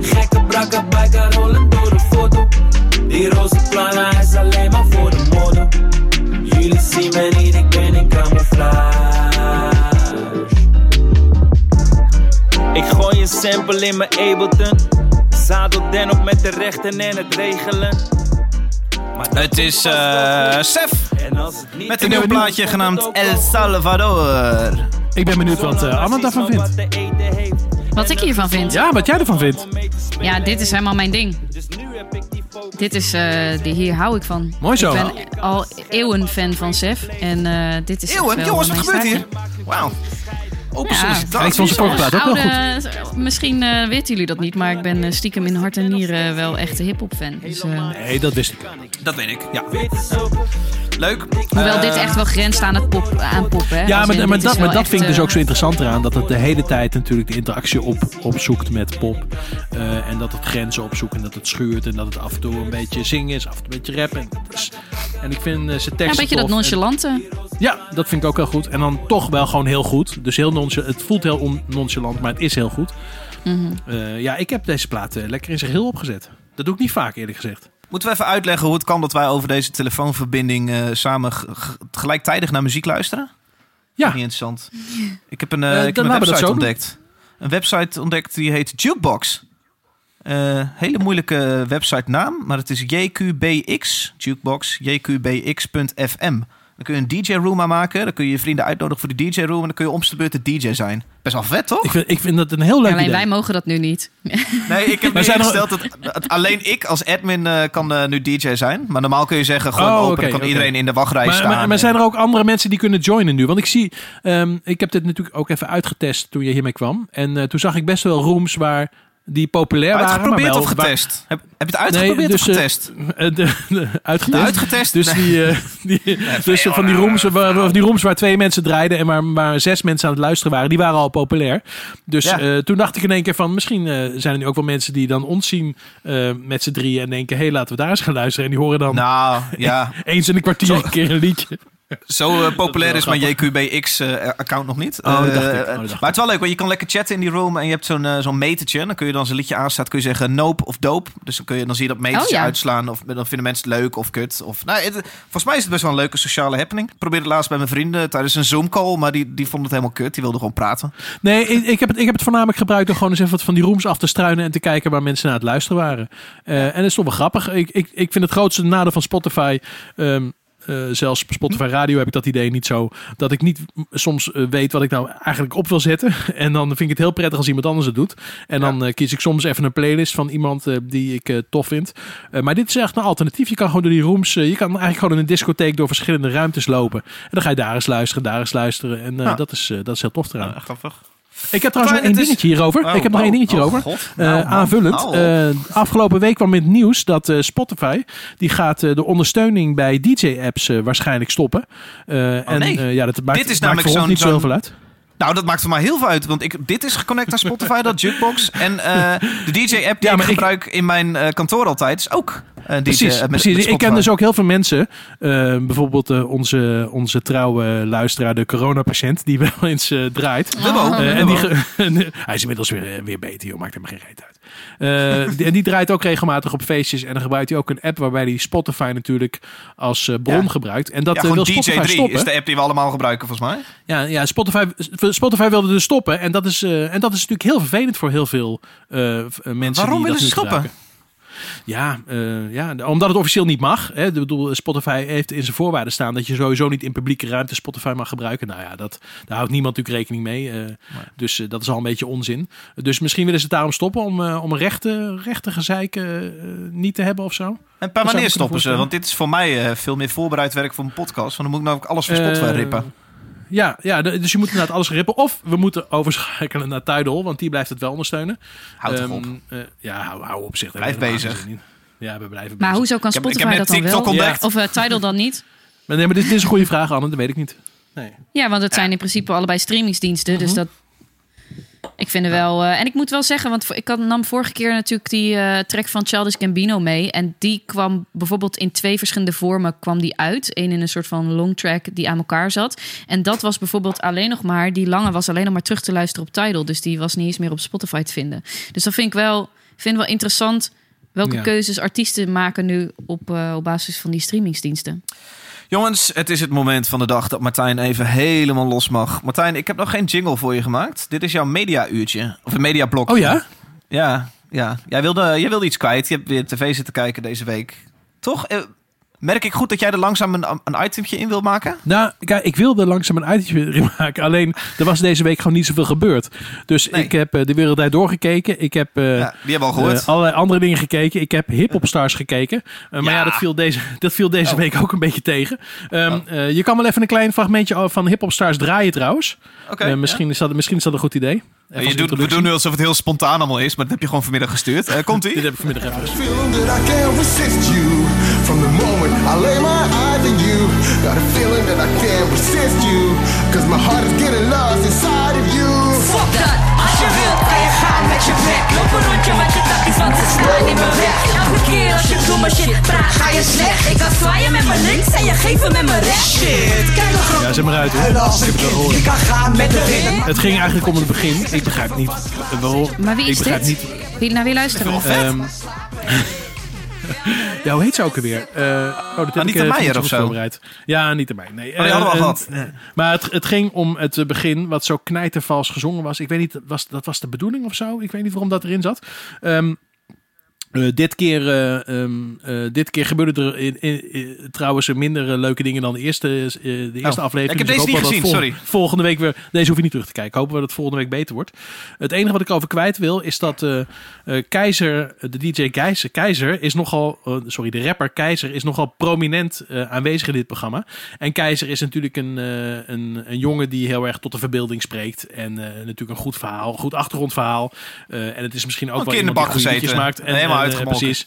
gekke brakka bijka rollen door de foto. Die roze plana een sample in mijn Ableton. Zadel den op met de rechten en het regelen. Maar Het is eh Sef en als het niet met een nieuw plaatje genaamd El Salvador. Ik ben benieuwd wat uh, Anna daarvan vindt. Wat ik hiervan vind. Ja, wat jij ervan vindt. Ja, dit is helemaal mijn ding. Dit is, eh, die, hier hou ik van. Mooi zo. Ik ben al eeuwen fan van Sef. En eh, dit is Eeuwen? Jongens, wat gebeurt hier? Wauw. Open Ja, sollicitatie. Ook wel Oude- Misschien eh, weten jullie dat niet, maar ik ben eh, stiekem in hart en nieren wel echt een hip-hop fan. Dus, eh, Nee, dat wist ik. Dat weet ik, ja. Leuk. hoewel Eh, dit echt wel grenst aan het pop, aan pop, hè? Ja, maar, in, maar, dat, maar dat vind ik dus eh, ook zo interessant eraan. Dat het de hele tijd natuurlijk de interactie op, opzoekt met pop. Eh, en dat het grenzen opzoekt en dat het schuurt. En dat het af en toe een beetje zingen is, af en toe een beetje rappen. En, ik vind zijn teksten Ja, een beetje dat. En- nonchalante. Ja, dat vind ik ook heel goed. En dan toch wel gewoon heel goed. Dus heel nonchalant. Het voelt heel on- nonchalant, maar het is heel goed. Mhm. Ja, ik heb deze plaat lekker in zijn geheel opgezet. Dat doe ik niet vaak, eerlijk gezegd. Moeten we even uitleggen hoe het kan dat wij over deze telefoonverbinding eh, samen gelijktijdig naar muziek luisteren? Ja. Niet interessant. Ik heb een, eh, Eh, ik heb een we website doen. ontdekt. Een website ontdekt die heet Jukebox. Hele moeilijke website naam, maar het is JQBX, Jukebox, JQBX.fm. Dan kun je een DJ-room aanmaken. Dan kun je je vrienden uitnodigen voor de DJ-room. En dan kun je om de beurt de DJ zijn. Best wel vet, toch? Ik vind, ik vind dat een heel leuk alleen idee. wij mogen dat nu niet. Nee, ik heb ingesteld dat, dat alleen ik als admin eh, kan eh, nu DJ zijn. Maar normaal kun je zeggen, gewoon Oh, open. dan kan iedereen in de wachtrij Maar, staan. maar, maar zijn er ook andere mensen die kunnen joinen nu? Want ik zie, ehm, ik heb dit natuurlijk ook even uitgetest toen je hiermee kwam. En eh, toen zag ik best wel rooms waar die populair waren. Uitgeprobeerd maar of wel, getest? Heb, heb je het uitgeprobeerd dus, of eh, getest? eh, de, de- uitgetest. Uitgetest? Dus, Nee. die, eh, die, dus van die rooms, waar, of die rooms waar twee mensen draaiden en waar maar zes mensen aan het luisteren waren, die waren al populair. Dus Ja. toen dacht ik in één keer van, misschien zijn er nu ook wel mensen die dan ons zien met z'n drieën en denken, hé, hey, laten we daar eens gaan luisteren. En die horen dan Nou, ja. eens in een kwartier een keer een liedje. Zo eh, populair is mijn JQBX-account nog niet. Oh, dat Eh, dacht ik. Oh, eh, dat dacht maar het is wel leuk, want je kan lekker chatten in die room en je hebt zo'n eh, zo'n metertje. Dan kun je dan als een liedje aanstaat, kun je zeggen nope of dope. Dus dan, kun je, dan zie je dat metertje Oh, ja. uitslaan. Of dan vinden mensen het leuk of kut. Of, nou, het- volgens mij is het best wel een leuke sociale happening. Ik probeerde het laatst bij mijn vrienden tijdens een Zoom-call, maar die, die vonden het helemaal kut. Die wilden gewoon praten. Nee, ik, ik, heb het, ik heb het voornamelijk gebruikt om gewoon eens even wat van die rooms af te struinen en te kijken waar mensen naar het luisteren waren. Eh, en dat is toch wel grappig. Ik, ik, ik vind het grootste nadeel van Spotify. ehm, eh, zelfs op Spotify Radio heb ik dat idee niet zo. Dat ik niet soms eh, weet wat ik nou eigenlijk op wil zetten. En dan vind ik het heel prettig als iemand anders het doet. En dan eh, kies ik soms even een playlist van iemand die ik tof vind. Maar dit is echt een alternatief. Je kan gewoon door die rooms. je kan eigenlijk gewoon in een discotheek door verschillende ruimtes lopen. En dan ga je daar eens luisteren, daar eens luisteren. En Ja. dat, is, dat is heel tof eraan. Ja, grappig. Ik heb trouwens nog één is- dingetje hierover. Oh, ik heb nog oh, één dingetje oh, over. God. Eh, Nou, man, aanvullend. op. Eh, afgelopen week kwam het nieuws dat eh, Spotify die gaat de ondersteuning bij DJ-apps waarschijnlijk stoppen. En nee. ja, dat maakt, Dit is maakt namelijk voor ons niet zo heel zo'n- veel uit. Nou, dat maakt voor mij heel veel uit. Want ik, dit is geconnect aan Spotify, dat Jukebox. En de DJ-app die Ja, ik gebruik in mijn kantoor altijd is ook Precies, eh, met- precies. met ik ken dus ook heel veel mensen, eh, bijvoorbeeld eh, onze, onze trouwe luisteraar, de coronapatiënt, die wel eens eh, draait. Eh, en die, hij is inmiddels weer, weer beter, joh. maakt hem geen reet uit. Eh, die- en die draait ook regelmatig op feestjes. En dan gebruikt hij ook een app waarbij hij Spotify natuurlijk als eh, bron Ja. gebruikt. En dat ja, wil Spotify DJ3 stoppen. is de app die we allemaal gebruiken, volgens mij. Ja, ja Spotify, Spotify wilde dus stoppen. En dat, is, eh, en dat is natuurlijk heel vervelend voor heel veel mensen Waarom die willen dat ze nu stoppen? gebruiken. Ja, eh, ja, omdat het officieel niet mag. Hè. Bedoel, Spotify heeft in zijn voorwaarden staan dat je sowieso niet in publieke ruimte Spotify mag gebruiken. Nou ja, dat, daar houdt niemand natuurlijk rekening mee. eh, Dus eh, dat is al een beetje onzin. Dus misschien willen ze het daarom stoppen om, om een rechte, rechte gezeik eh, niet te hebben of zo. En per wanneer stoppen ze? Want dit is voor mij veel meer voorbereid werk voor een podcast. Want dan moet ik nou ook alles van Spotify rippen. Ja, ja, dus je moet inderdaad alles rippen. Of we moeten overschakelen naar Tidal, want die blijft het wel ondersteunen. Houd toch Ehm, op. eh, ja, hou, hou op zich. Blijf bezig. Ja, we blijven Maar bezig. hoezo kan Ik heb- ik heb Spotify dat dan TikTok wel? Of eh, Tidal dan niet? Maar nee, maar dit, dit is een goede vraag, Anne. Dat weet ik niet. Nee. Ja, want het zijn in principe allebei streamingsdiensten. Mhm. Dus dat. Ik vind er wel. eh, en ik moet wel zeggen, want ik had, nam vorige keer natuurlijk die eh, track van Childish Gambino mee. En die kwam bijvoorbeeld in twee verschillende vormen kwam die uit. Eén in een soort van long track die aan elkaar zat. En dat was bijvoorbeeld alleen nog maar. Die lange was alleen nog maar terug te luisteren op Tidal. Dus die was niet eens meer op Spotify te vinden. Dus dat vind ik wel, vind wel interessant. Welke Ja. keuzes artiesten maken nu op, eh, op basis van die streamingsdiensten? Jongens, het is het moment van de dag dat Martijn even helemaal los mag. Martijn, ik heb nog geen jingle voor je gemaakt. Dit is jouw media-uurtje. Of een mediablok. Oh ja? Ja, ja. Jij wilde, jij wilde iets kwijt. Je hebt weer tv zitten kijken deze week. Toch? Merk ik goed dat jij er langzaam een, een itemtje in wil maken? Nou, kijk, ik wilde langzaam een itemje maken. Alleen, er was deze week gewoon niet zoveel gebeurd. Dus ik heb eh, de wereldwijd doorgekeken. Ik heb eh, die hebben we al gehoord. eh, allerlei andere dingen gekeken. Ik heb Hip-Hop Stars gekeken. Maar ja, dat viel deze, dat viel deze Oh. week ook een beetje tegen. Ehm, eh, je kan wel even een klein fragmentje van Hip-Hop Stars draaien trouwens. Oké, Eh, misschien, is dat, misschien is dat een goed idee. Even je doet, we doen nu alsof het heel spontaan allemaal is, maar dat heb je gewoon vanmiddag gestuurd. Eh, komt ie? Dit heb ik vanmiddag even gestuurd. That. From the moment I lay my eyes on you, got a feeling that I can't resist you. Cause my heart is getting lost inside of you. Fuck dat, als je wilt kan je gaan met je bek Loop een rondje met je takjes, want ze staan niet meer weg Elke keer als je mijn shit praat, ga je slecht Ik kan zwaaien met mijn links en je geeft hem met mijn rechts Shit, kijk hoe groot Ja, zet maar uit hoor. Ik heb het wel gehoord. ik kan gaan met de ringen Het ging eigenlijk om het begin. Ik begrijp niet waarom. Maar wie ik is begrijp dit? niet. Wie, naar wie luisteren we? Ehm, ja, hoe heet ze ook alweer? Eh oh, dat heb ik, Anita eh, Meijer niet of zo? Voorbereid. Ja, Anita Meijer. Nee, Oh, die hadden we eh, al eh, gehad. Maar het, het ging om het eh, begin, wat zo knijtervals gezongen was. Ik weet niet, was, dat was de bedoeling of zo? Ik weet niet waarom dat erin zat. Ehm, Eh, dit, keer, eh, dit keer gebeurde er in, in- in- trouwens minder leuke dingen dan de eerste, de eerste Oh, aflevering. ik heb Dus deze niet gezien, vol- sorry. Volgende week weer. Deze hoef je niet terug te kijken. Hopen we dat het volgende week beter wordt. Het enige wat ik over kwijt wil is dat Keizer, de DJ Keizer, Keizer is nogal. sorry, de rapper Keizer is nogal prominent aanwezig in dit programma. En Keizer is natuurlijk een, een, een jongen die heel erg tot de verbeelding spreekt. En natuurlijk een goed verhaal, een goed achtergrondverhaal. En het is misschien ook Een wel in de bak gezeten. maakt. En, eh, precies.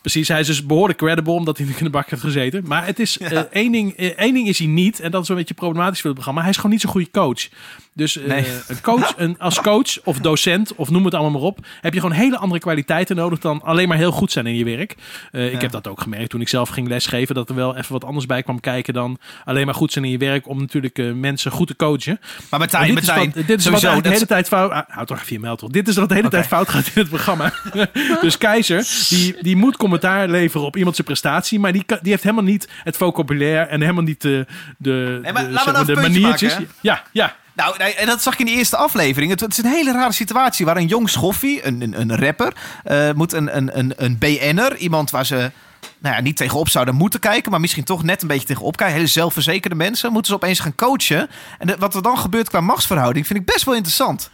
Precies, hij is dus behoorlijk credible omdat hij in de bak heeft gezeten. Maar het is eh, één, ding, eh, één ding is hij niet, en dat is een beetje problematisch voor het programma. Hij is gewoon niet zo'n goede coach. Dus eh, Nee. een coach, een, als coach of docent, of noem het allemaal maar op, heb je gewoon hele andere kwaliteiten nodig dan alleen maar heel goed zijn in je werk. Eh, Ik heb dat ook gemerkt toen ik zelf ging lesgeven, dat er wel even wat anders bij kwam kijken dan alleen maar goed zijn in je werk om natuurlijk eh, mensen goed te coachen. Maar Martijn, dit Martijn, is wat, dit is sowieso, wat de hele tijd fout. Ah, houd toch even je meld toch. Dit is wat de hele tijd fout gaat in het programma. dus Keizer, die, die moet commentaar leveren op iemand zijn prestatie, maar die, die heeft helemaal niet het vocabulaire en helemaal niet de, de, Nee, maar de, zeg nou de maniertjes. maken, ja, ja. Nou, en dat zag je in de eerste aflevering. Het, is een hele rare situatie waar een jong schoffie, een, een, een rapper, eh, moet een, een, een, een BN'er, iemand waar ze nou ja, niet tegenop zouden moeten kijken, maar misschien toch net een beetje tegenop kijken. Hele zelfverzekerde mensen moeten ze opeens gaan coachen. En wat er dan gebeurt qua machtsverhouding vind ik best wel interessant.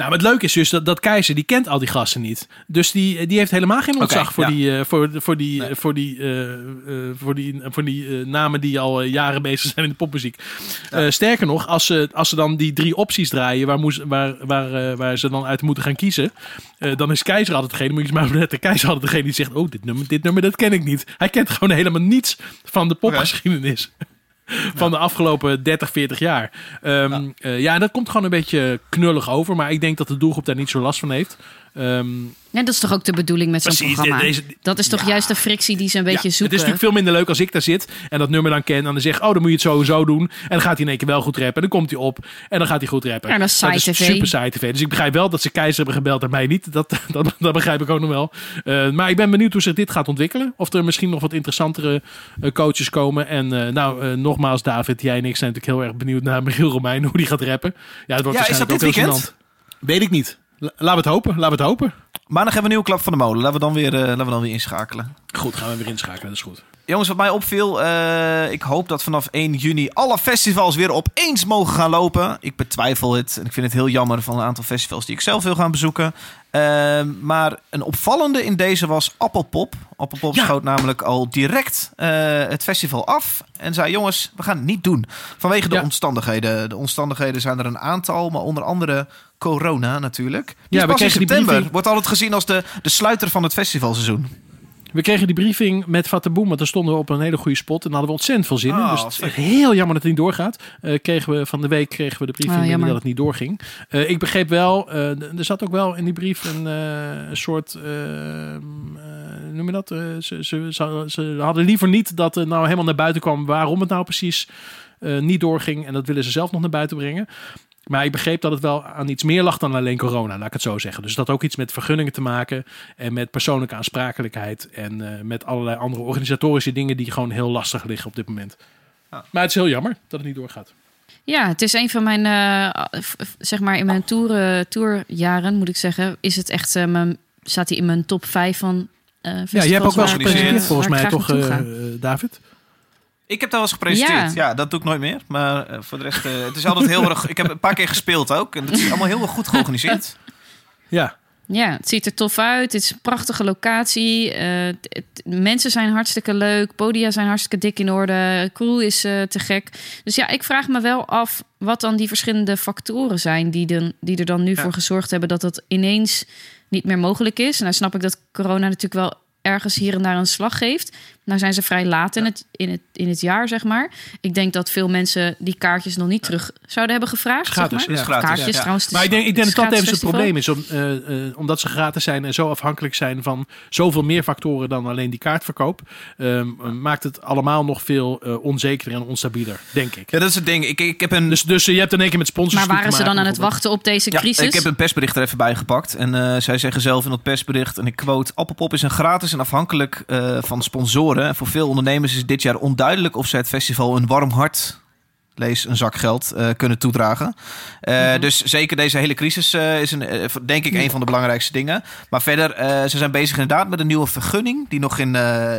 Nou, maar het leuke is dus dat, dat Keizer, die kent al die gasten niet. Dus die, die heeft helemaal geen ontzag voor, ja. die, eh, voor, voor die, eh, voor die, eh, eh, voor die, voor die eh, namen die al eh, jaren bezig zijn in de popmuziek. Eh, sterker nog, als ze, als ze dan die drie opties draaien waar, moes, waar, waar, eh, waar ze dan uit moeten gaan kiezen, eh, dan is Keizer altijd degene, moet je maar letten, Keizer altijd degene die zegt, oh, dit nummer, dit nummer, dat ken ik niet. Hij kent gewoon helemaal niets van de popgeschiedenis. Van de afgelopen 30, 40 jaar. Ehm, ja. ja, en dat komt gewoon een beetje knullig over. Maar ik denk dat de doelgroep daar niet zo last van heeft. Ehm, Ja, dat is toch ook de bedoeling met zo'n programma? deze- dat is toch juist de frictie die ze een beetje ja, Het zoeken? is natuurlijk veel minder leuk als ik daar zit en dat nummer dan ken. En dan zeg oh, dan moet je het sowieso doen. En dan gaat hij in één keer wel goed rappen. En dan komt hij op en dan gaat hij goed rappen. Ja, dat is saai tv. super saai tv. Dus ik begrijp wel dat ze keizer hebben gebeld en mij niet. Dat, dat, dat begrijp ik ook nog wel. Eh, maar ik ben benieuwd hoe zich dit gaat ontwikkelen. Of er misschien nog wat interessantere eh, coaches komen. En eh, nou, eh, nogmaals David, jij en ik Laten we het hopen. Laten we het hopen. Maandag hebben we een nieuwe klap van de molen. Laten we dan weer, eh, laten we dan weer inschakelen. Goed, gaan we weer inschakelen. Dat is goed. Jongens, wat mij opviel, eh, ik hoop dat vanaf 1 juni alle festivals weer opeens mogen gaan lopen. Ik betwijfel het en ik vind het heel jammer van een aantal festivals die ik zelf wil gaan bezoeken. Eh, maar een opvallende in deze was Appelpop. Appelpop Ja. schoot namelijk al direct eh, het festival af en zei: Jongens, we gaan het niet doen. Vanwege de Ja. omstandigheden. De omstandigheden zijn er een aantal, maar onder andere corona natuurlijk. Die Ja, is we in kregen die september. briefing. Wordt altijd gezien als de, de sluiter van het festivalseizoen. We kregen die briefing met Fataboom, want daar stonden we op een hele goede spot. En daar hadden we ontzettend veel zin in. Oh, Dus het is echt heel jammer dat het niet doorgaat. Eh, kregen we, van de week kregen we de briefing Oh, dat het niet doorging. Eh, ik begreep wel, eh, er zat ook wel in die brief een, eh, een soort, noem je dat? Ze, ze, ze, ze hadden liever niet dat er nou helemaal naar buiten kwam waarom het nou precies eh, niet doorging. En dat willen ze zelf nog naar buiten brengen. Maar ik begreep dat het wel aan iets meer lag dan alleen corona, laat ik het zo zeggen. Dus dat had ook iets met vergunningen te maken en met persoonlijke aansprakelijkheid en eh, met allerlei andere organisatorische dingen die gewoon heel lastig liggen op dit moment. Maar het is heel jammer dat het niet doorgaat. Ja, het is een van mijn, eh, zeg maar in mijn tour, tourjaren moet ik zeggen, is het echt, mijn, staat hij in mijn top 5 van eh Ja, jij hebt ook wel gepresenteerd volgens mij, toch, David? Ik heb daar wel eens gepresenteerd. Ja. Ja. dat doe ik nooit meer. Maar eh, voor de rest, eh, het is altijd heel erg... Ik heb een paar keer gespeeld ook. En het is allemaal heel erg goed georganiseerd. Ja. Ja, het ziet er tof uit. Het is een prachtige locatie. Eh, het- het- mensen zijn hartstikke leuk. Podia zijn hartstikke dik in orde. Crew is eh, te gek. Dus ja, ik vraag me wel af wat dan die verschillende factoren zijn die, dan, die er dan nu voor gezorgd hebben dat dat ineens niet meer mogelijk is. En nou snap ik dat corona natuurlijk wel ergens hier en daar een slag geeft. Nou zijn ze vrij laat in het, in het, in het jaar, zeg maar. Ik denk dat veel mensen die kaartjes nog niet terug zouden hebben gevraagd. Gratis, zeg maar. is gratis, Kaartjes ja. trouwens. Maar is- ik denk, ik denk dat dat even het probleem is. Om, eh, eh, omdat ze gratis zijn en zo afhankelijk zijn van zoveel meer factoren dan alleen die kaartverkoop. ehm, maakt het allemaal nog veel eh, onzekerder en onstabieler, denk ik. Ja, dat is het ding. Ik, ik heb een... Dus, dus je hebt in één keer met sponsors Maar te waren ze dan aan het wachten op deze Ja, crisis? ik heb een persbericht er even bij gepakt. En eh, zij zeggen zelf in dat persbericht, en ik quote... Appelpop is een gratis en afhankelijk eh, van sponsoren. Voor veel ondernemers is dit jaar onduidelijk... of zij het festival een warm hart lees een zak geld, eh, kunnen toedragen. Eh, Mhm. Dus zeker deze hele crisis eh, is een, denk ik een van de belangrijkste dingen. Maar verder, ze zijn bezig inderdaad met een nieuwe vergunning die nog in,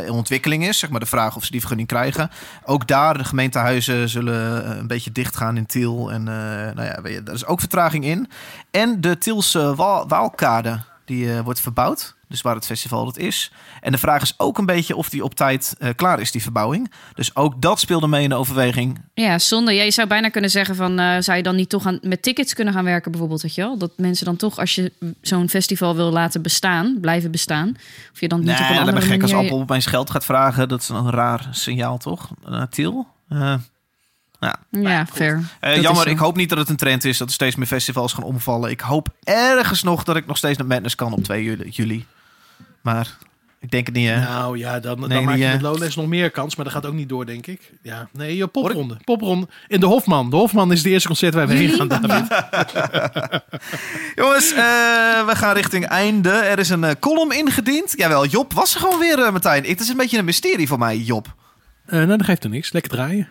in ontwikkeling is. Zeg maar de vraag of ze die vergunning krijgen. Ook daar, de gemeentehuizen zullen een beetje dichtgaan in Tiel. En nou ja, weet je, daar is ook vertraging in. En de Tielse Wa- Waalkade, die wordt verbouwd. Dus waar het festival dat is. En de vraag is ook een beetje of die op tijd eh, klaar is, die verbouwing. Dus ook dat speelde mee in de overweging. Ja, zonde. Ja, je zou bijna kunnen zeggen van... eh, zou je dan niet toch aan, met tickets kunnen gaan werken bijvoorbeeld, weet je wel? Dat mensen dan toch, als je zo'n festival wil laten bestaan, blijven bestaan... of je dan niet Nee, op een dat andere gek als manier... Appel opeens geld gaat vragen. Dat is een raar signaal, toch? Naar Tiel. Eh, ja, Ja, fair. Eh, Dat jammer, ik hoop niet dat het een trend is dat er steeds meer festivals gaan omvallen. Ik hoop ergens nog dat ik nog steeds naar Madness kan op 2 juli. Maar ik denk het niet, hè? Nou ja, dan, dan Nee, maak niet, je met Lowlands nog meer kans, maar dat gaat ook niet door, denk ik. Ja, nee, je popronde. Popronde in de Hofman. De Hofman is het eerste concert waar we heen gaan, David. Jongens, eh, we gaan richting einde. Er is een eh, column ingediend. Jawel, Job was er gewoon weer, eh, Martijn. Het is een beetje een mysterie voor mij, Job. Eh nou, dat geeft er niks. Lekker draaien.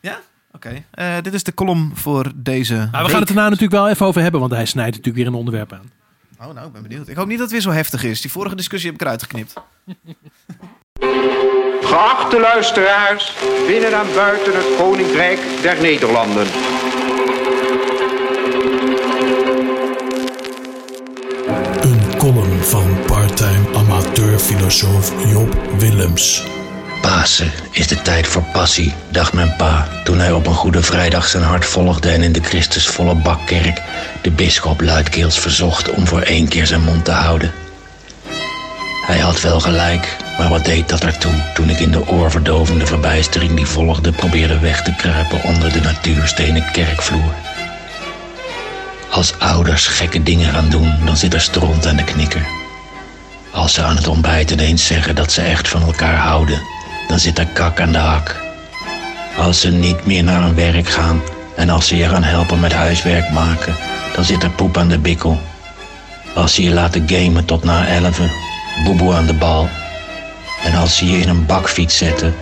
Ja? Oké. Eh, dit is de column voor deze Maar we week. gaan het daarna natuurlijk wel even over hebben, want hij snijdt natuurlijk weer een onderwerp aan. Oh, nou, ik ben benieuwd. Ik hoop niet dat het weer zo heftig is. Die vorige discussie heb ik eruit geknipt. Geachte luisteraars, binnen en buiten het Koninkrijk der Nederlanden. Een column van parttime amateurfilosoof Job Willems. Pasen is de tijd voor passie, dacht mijn pa toen hij op een goede vrijdag zijn hart volgde en in de Christusvolle bakkerk de bisschop luidkeels verzocht om voor één keer zijn mond te houden. Hij had wel gelijk, maar wat deed dat ertoe toen ik in de oorverdovende verbijstering die volgde probeerde weg te kruipen onder de natuurstenen kerkvloer. Als ouders gekke dingen gaan doen, dan zit er stront aan de knikker. Als ze aan het ontbijt ineens zeggen dat ze echt van elkaar houden, dan zit er kak aan de hak. Als ze niet meer naar hun werk gaan en als ze je gaan helpen met huiswerk maken, dan zit er poep aan de bikkel. Als ze je laten gamen tot na elven, boeboe aan de bal. En als ze je in een bakfiets zetten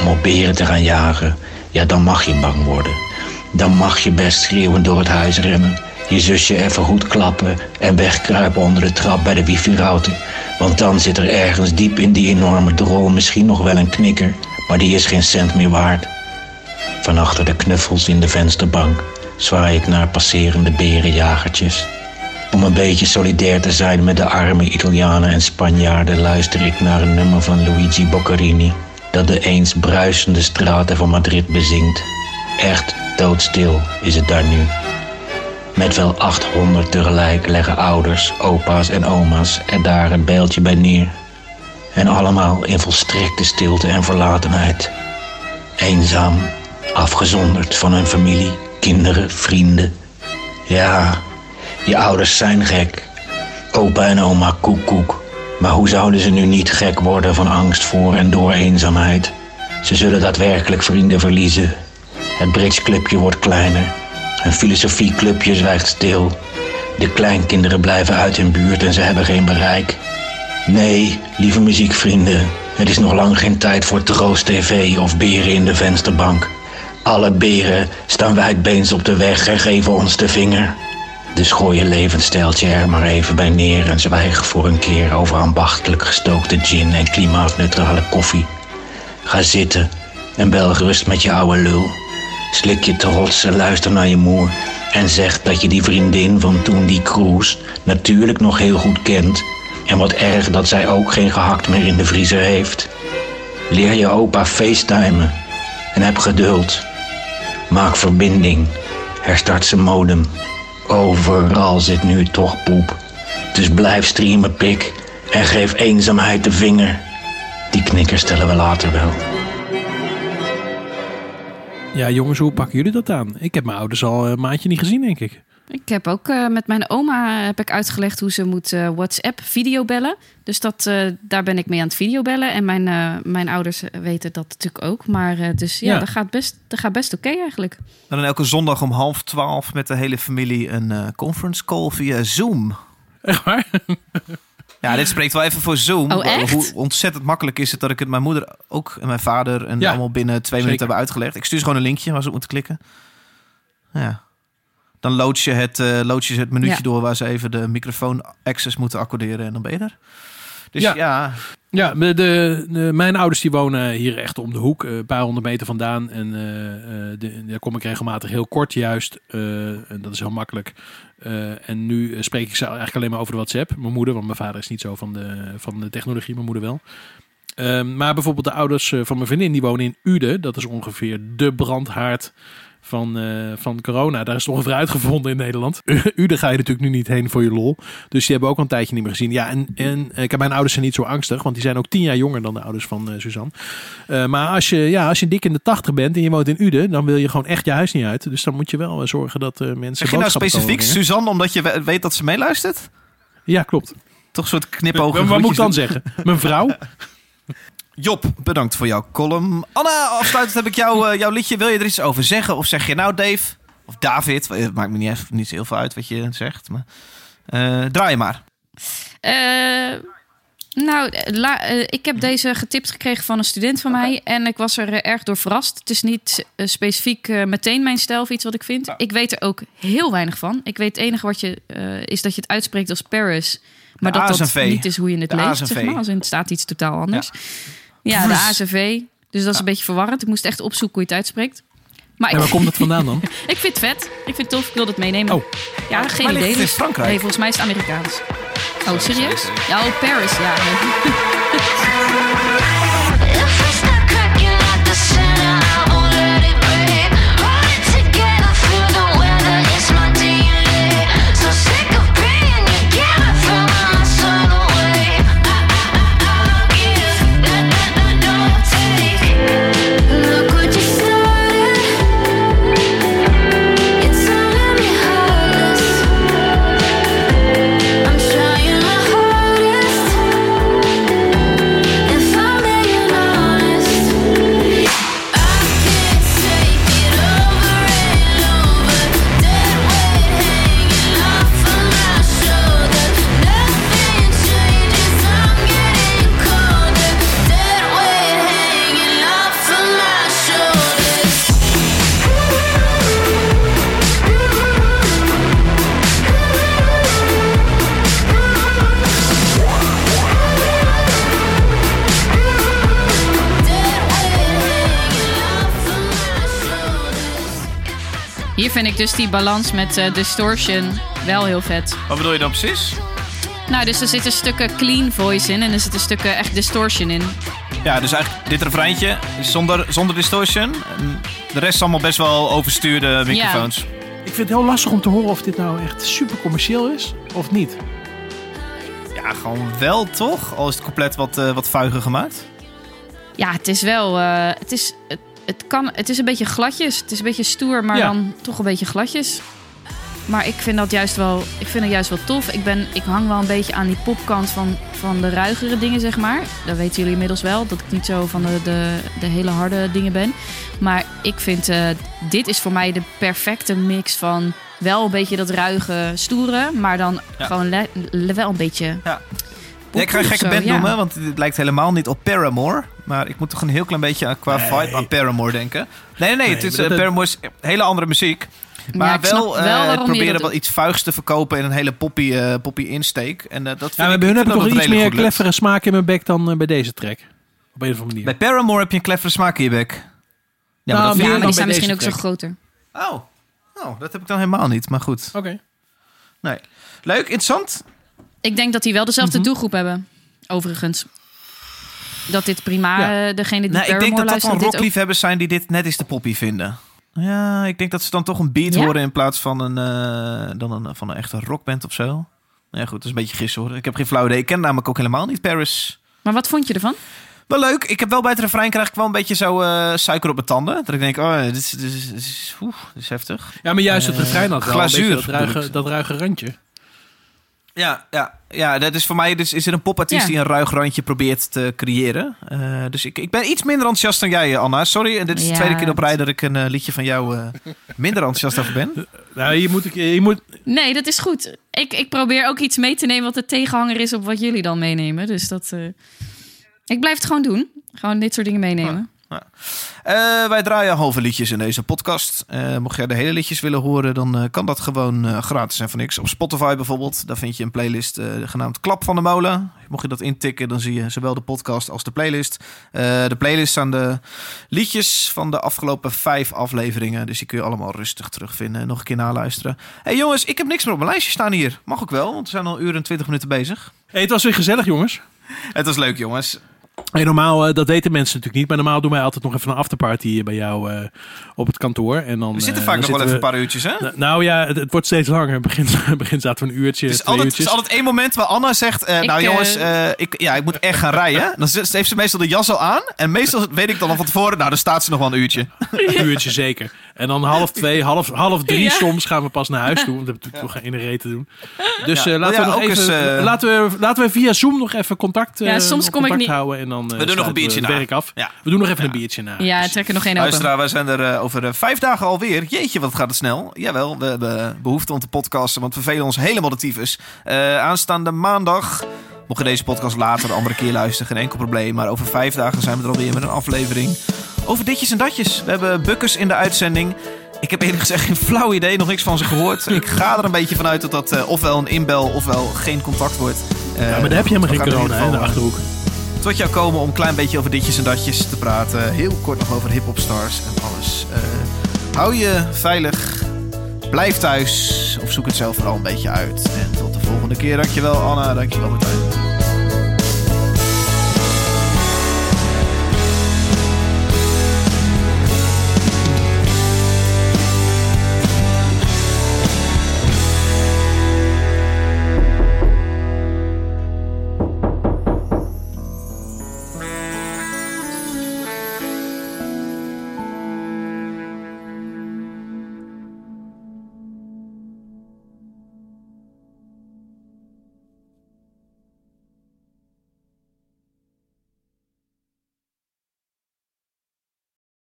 om op beren te gaan jagen, ja dan mag je bang worden. Dan mag je best schreeuwend door het huis rennen, je zusje even goed klappen en wegkruipen onder de trap bij de wifi-router. Want dan zit er ergens diep in die enorme drol misschien nog wel een knikker, maar die is geen cent meer waard. Van achter de knuffels in de vensterbank zwaai ik naar passerende berenjagertjes. Om een beetje solidair te zijn met de arme Italianen en Spanjaarden luister ik naar een nummer van Luigi Boccherini dat de eens bruisende straten van Madrid bezingt. Echt doodstil is het daar nu. Met wel 800 tegelijk leggen ouders, opa's en oma's er daar een beeldje bij neer. En allemaal in volstrekte stilte en verlatenheid. Eenzaam, afgezonderd van hun familie, kinderen, vrienden. Ja, je ouders zijn gek. Opa en oma koek koek. Maar hoe zouden ze nu niet gek worden van angst voor en door eenzaamheid? Ze zullen daadwerkelijk vrienden verliezen. Het bridgeclubje wordt kleiner. Een filosofieclubje zwijgt stil. De kleinkinderen blijven uit hun buurt en ze hebben geen bereik. Nee, lieve muziekvrienden, het is nog lang geen tijd voor troost tv of beren in de vensterbank. Alle beren staan wijdbeens op de weg en geven ons de vinger. Dus gooi je levensstijltje er maar even bij neer en zwijg voor een keer over ambachtelijk gestookte gin en klimaatneutrale koffie. Ga zitten en bel gerust met je oude lul. Slik je trots en luister naar je moer. En zeg dat je die vriendin van toen die cruise natuurlijk nog heel goed kent. En wat erg dat zij ook geen gehakt meer in de vriezer heeft. Leer je opa facetimen. En heb geduld. Maak verbinding. Herstart zijn modem. Overal zit nu toch poep. Dus blijf streamen, pik. En geef eenzaamheid de vinger. Die knikker stellen we later wel. Ja, jongens, hoe pakken jullie dat aan? Ik heb mijn ouders al een maandje niet gezien, denk ik. Ik heb ook eh, met mijn oma heb ik uitgelegd hoe ze moet eh, WhatsApp videobellen. Dus dat, eh, daar ben ik mee aan het videobellen. En mijn, eh, mijn ouders weten dat natuurlijk ook. Maar eh, dus ja, Ja. dat gaat best, dat gaat best oké eigenlijk. En dan elke zondag om half twaalf met de hele familie een eh, conference call via Zoom. Echt waar? Ja, dit spreekt wel even voor Zoom. Oh, echt? Hoe ontzettend makkelijk is het dat ik het mijn moeder ook en mijn vader en Ja, allemaal binnen twee minuten hebben uitgelegd. Ik stuur ze gewoon een linkje waar ze op moeten klikken. Ja. Dan lood je het, eh lood je het minuutje Ja. door waar ze even de microfoon access moeten accorderen en dan ben je er. Dus ja, Ja. Ja, de, mijn ouders die wonen hier echt om de hoek, eh, een paar honderd meter vandaan. En eh, eh, de, daar kom ik regelmatig heel kort juist. en dat is heel makkelijk. En nu spreek ik ze eigenlijk alleen maar over de WhatsApp. Mijn moeder, want mijn vader is niet zo van de, van de technologie, mijn moeder wel. Ehm, maar bijvoorbeeld de ouders van mijn vriendin, die wonen in Uden. Dat is ongeveer de brandhaard van, eh, van corona. Daar is het ongeveer uitgevonden in Nederland. Uden ga je natuurlijk nu niet heen voor je lol. Dus die hebben ook al een tijdje niet meer gezien. Ja, en, en ik heb mijn ouders zijn niet zo angstig, want die zijn ook tien jaar jonger dan de ouders van eh, Suzanne. Eh, maar als je, ja, als je dik in de tachtig bent en je woont in Uden, dan wil je gewoon echt je huis niet uit. Dus dan moet je wel eh, zorgen dat eh, mensen. Zeg je nou specifiek. Suzanne omdat je we- weet dat ze meeluistert? Ja, klopt. Toch een soort knipogen. Wat- moet ik dan zeggen? Mijn vrouw? Job, bedankt voor jouw column. Anna, afsluitend heb ik jou, eh, jouw liedje. Wil je er iets over zeggen? Of zeg je nou Dave? Of David? Eh, Het maakt me niet, echt- niet zo heel veel uit wat je zegt. Maar, eh, draai je maar. Eh, nou, eh, la- eh, ik heb deze getipt gekregen van een student van mij. En ik was er eh, erg door verrast. Het is niet eh, specifiek eh, meteen mijn stijl of iets wat ik vind. Ik weet er ook heel weinig van. Ik weet het enige wat je, eh, is dat je het uitspreekt als Paris. Maar De dat dat V. niet is hoe je het De leest, zeg maar. Als in het staat iets totaal anders. Ja, de ASV. Dus dat is een beetje verwarrend. Ik moest echt opzoeken hoe je het uitspreekt. Maar En waar komt het vandaan dan? ik vind het vet. Ik vind het tof. Ik wil het meenemen. Oh. Ja, geen ligt idee. het in dus- Frankrijk? Nee, volgens mij is het Amerikaans. Oh, serieus? Ja, oh, Paris, ja. Hier vind ik dus die balans met eh, distortion wel heel vet. Wat bedoel je dan precies? Nou, dus er zitten stukken clean voice in en er zitten stukken echt distortion in. Ja, dus eigenlijk dit refreintje is zonder, zonder distortion. En de rest is allemaal best wel overstuurde microfoons. Ik vind het heel lastig om te horen of dit nou echt super commercieel is of niet. Ja, gewoon wel toch? Al is het compleet wat, eh, wat vuiger gemaakt. Ja, het is wel. eh, het, is, het, kan, het is een beetje gladjes. Het is een beetje stoer, maar Ja. dan toch een beetje gladjes. Maar ik vind dat juist wel, ik vind het juist wel tof. Ik, ben, ik hang wel een beetje aan die popkant van, van de ruigere dingen, zeg maar. Dat weten jullie inmiddels wel, dat ik niet zo van de, de, de hele harde dingen ben. Maar ik vind, eh, dit is voor mij de perfecte mix van wel een beetje dat ruige, stoere, maar dan Ja. gewoon le- le- wel een beetje... Ja. Ja, ik ga een gekke band noemen, want het lijkt helemaal niet op Paramore. Maar ik moet toch een heel klein beetje qua vibe aan Paramore denken. Nee, nee, nee. Nee, het is, dat- Paramore is hele andere muziek. Maar wel, wel eh, proberen dat wel doet. iets vuigs te verkopen in een hele poppy, eh, poppy insteek. En eh, dat vind Ja, maar ik, bij hun heb ik toch dat iets meer kleffere smaak in mijn bek dan bij deze track. Op een of andere manier. Bij Paramore heb je een cleffere smaak in je bek. Ja, Nou, maar dat Ja, maar ik die zijn misschien ook zo groter. Oh. oh, dat heb ik dan helemaal niet. Maar goed. Oké. Nee. Leuk, interessant. Ik denk dat die wel dezelfde Mhm. doelgroep hebben. Overigens. Dat dit prima, Ja. eh, degene die Nou, ik denk dat dat dan ook- rockliefhebbers zijn die dit net eens te poppy vinden. Ja, ik denk dat ze dan toch een beat Ja? horen in plaats van een, eh, dan een, van een echte rockband of zo. Nou Ja, goed, dat is een beetje gissen hoor. Ik heb geen flauw idee. Ik ken namelijk ook helemaal niet Paris. Maar wat vond je ervan? Wel leuk. Ik heb wel bij het refrein krijg ik wel een beetje zo eh, suiker op mijn tanden. Dat ik denk, oh, dit is, dit is, dit is, dit is heftig. Ja, maar juist het refrein had wel glazuur een beetje dat ruige, dat ruige randje. Ja, ja, ja, dat is voor mij dus, is er een popartiest Ja. die een ruig randje probeert te creëren. Eh, dus ik, ik ben iets minder enthousiast dan jij, Anna. Sorry, en dit is de tweede keer op rij dat ik een eh, liedje van jou eh, minder enthousiast over ben. Nou, je moet, je moet, Nee, dat is goed. Ik, ik probeer ook iets mee te nemen wat de tegenhanger is op wat jullie dan meenemen. Dus dat. eh, Ik blijf het gewoon doen. Gewoon dit soort dingen meenemen. Eh, wij draaien halve liedjes in deze podcast. Eh, mocht jij de hele liedjes willen horen, dan eh, kan dat gewoon gratis en voor niks. Op Spotify bijvoorbeeld, daar vind je een playlist genaamd Klap van de Molen. Mocht je dat intikken, dan zie je zowel de podcast als de playlist. De playlist staan de liedjes van de afgelopen vijf afleveringen. Dus die kun je allemaal rustig terugvinden en nog een keer naluisteren. hey jongens, ik heb niks meer op mijn lijstje staan hier. Mag ook wel, want we zijn al uur en twintig minuten bezig. hey, het was weer gezellig, jongens. Het was leuk, jongens. Hey, normaal, eh, dat weten mensen natuurlijk niet, maar normaal doen wij altijd nog even een afterparty bij jou eh, op het kantoor. En dan, We zitten eh, vaak dan nog wel even een paar uurtjes, hè? we- Nou ja, het, het wordt steeds langer. Begin, begin zaten we een uurtje, Het is, twee altijd, het uurtjes. is altijd één moment waar Anna zegt... eh, Ik, nou eh, jongens, eh, ik, ja, ik moet echt gaan rijden. Dan heeft ze meestal de jas al aan. En meestal weet ik dan al van tevoren... Nou, dan staat ze nog wel een uurtje. Een uurtje zeker. En dan half twee, half, half drie Ja. soms gaan we pas naar huis toe. Want we hebben natuurlijk toch geen reet te doen. Dus Ja. eh, laten Ja, we nog even, eens, eh, laten, we, laten we via Zoom nog even contact, eh, Ja, soms nog kom ik niet. houden. En dan, eh, doen nog een biertje werk af. Ja. We doen nog even een biertje na. Ja, trek er nog één open. Luisteraar, wij zijn er eh, over eh, vijf dagen alweer. Jeetje, wat gaat het snel. Jawel, we hebben behoefte om te podcasten, want we vervelen ons helemaal de tyfus. Eh, aanstaande maandag, mocht je deze podcast later een andere keer luisteren, geen enkel probleem. Maar over vijf dagen zijn we er alweer met een aflevering over ditjes en datjes. We hebben Bukkers in de uitzending. Ik heb eerlijk gezegd geen flauw idee, nog niks van ze gehoord. Ik ga er een beetje vanuit dat dat eh, ofwel een inbel ofwel geen contact wordt. Eh, Ja, maar daar heb je helemaal geen corona in de Achterhoek. tot jou komen om een klein beetje over ditjes en datjes te praten. Heel kort nog over hip-hop stars en alles. Eh, hou je veilig. Blijf thuis. Of zoek het zelf vooral een beetje uit. En tot de volgende keer. Dankjewel Anna. Dankjewel Martijn.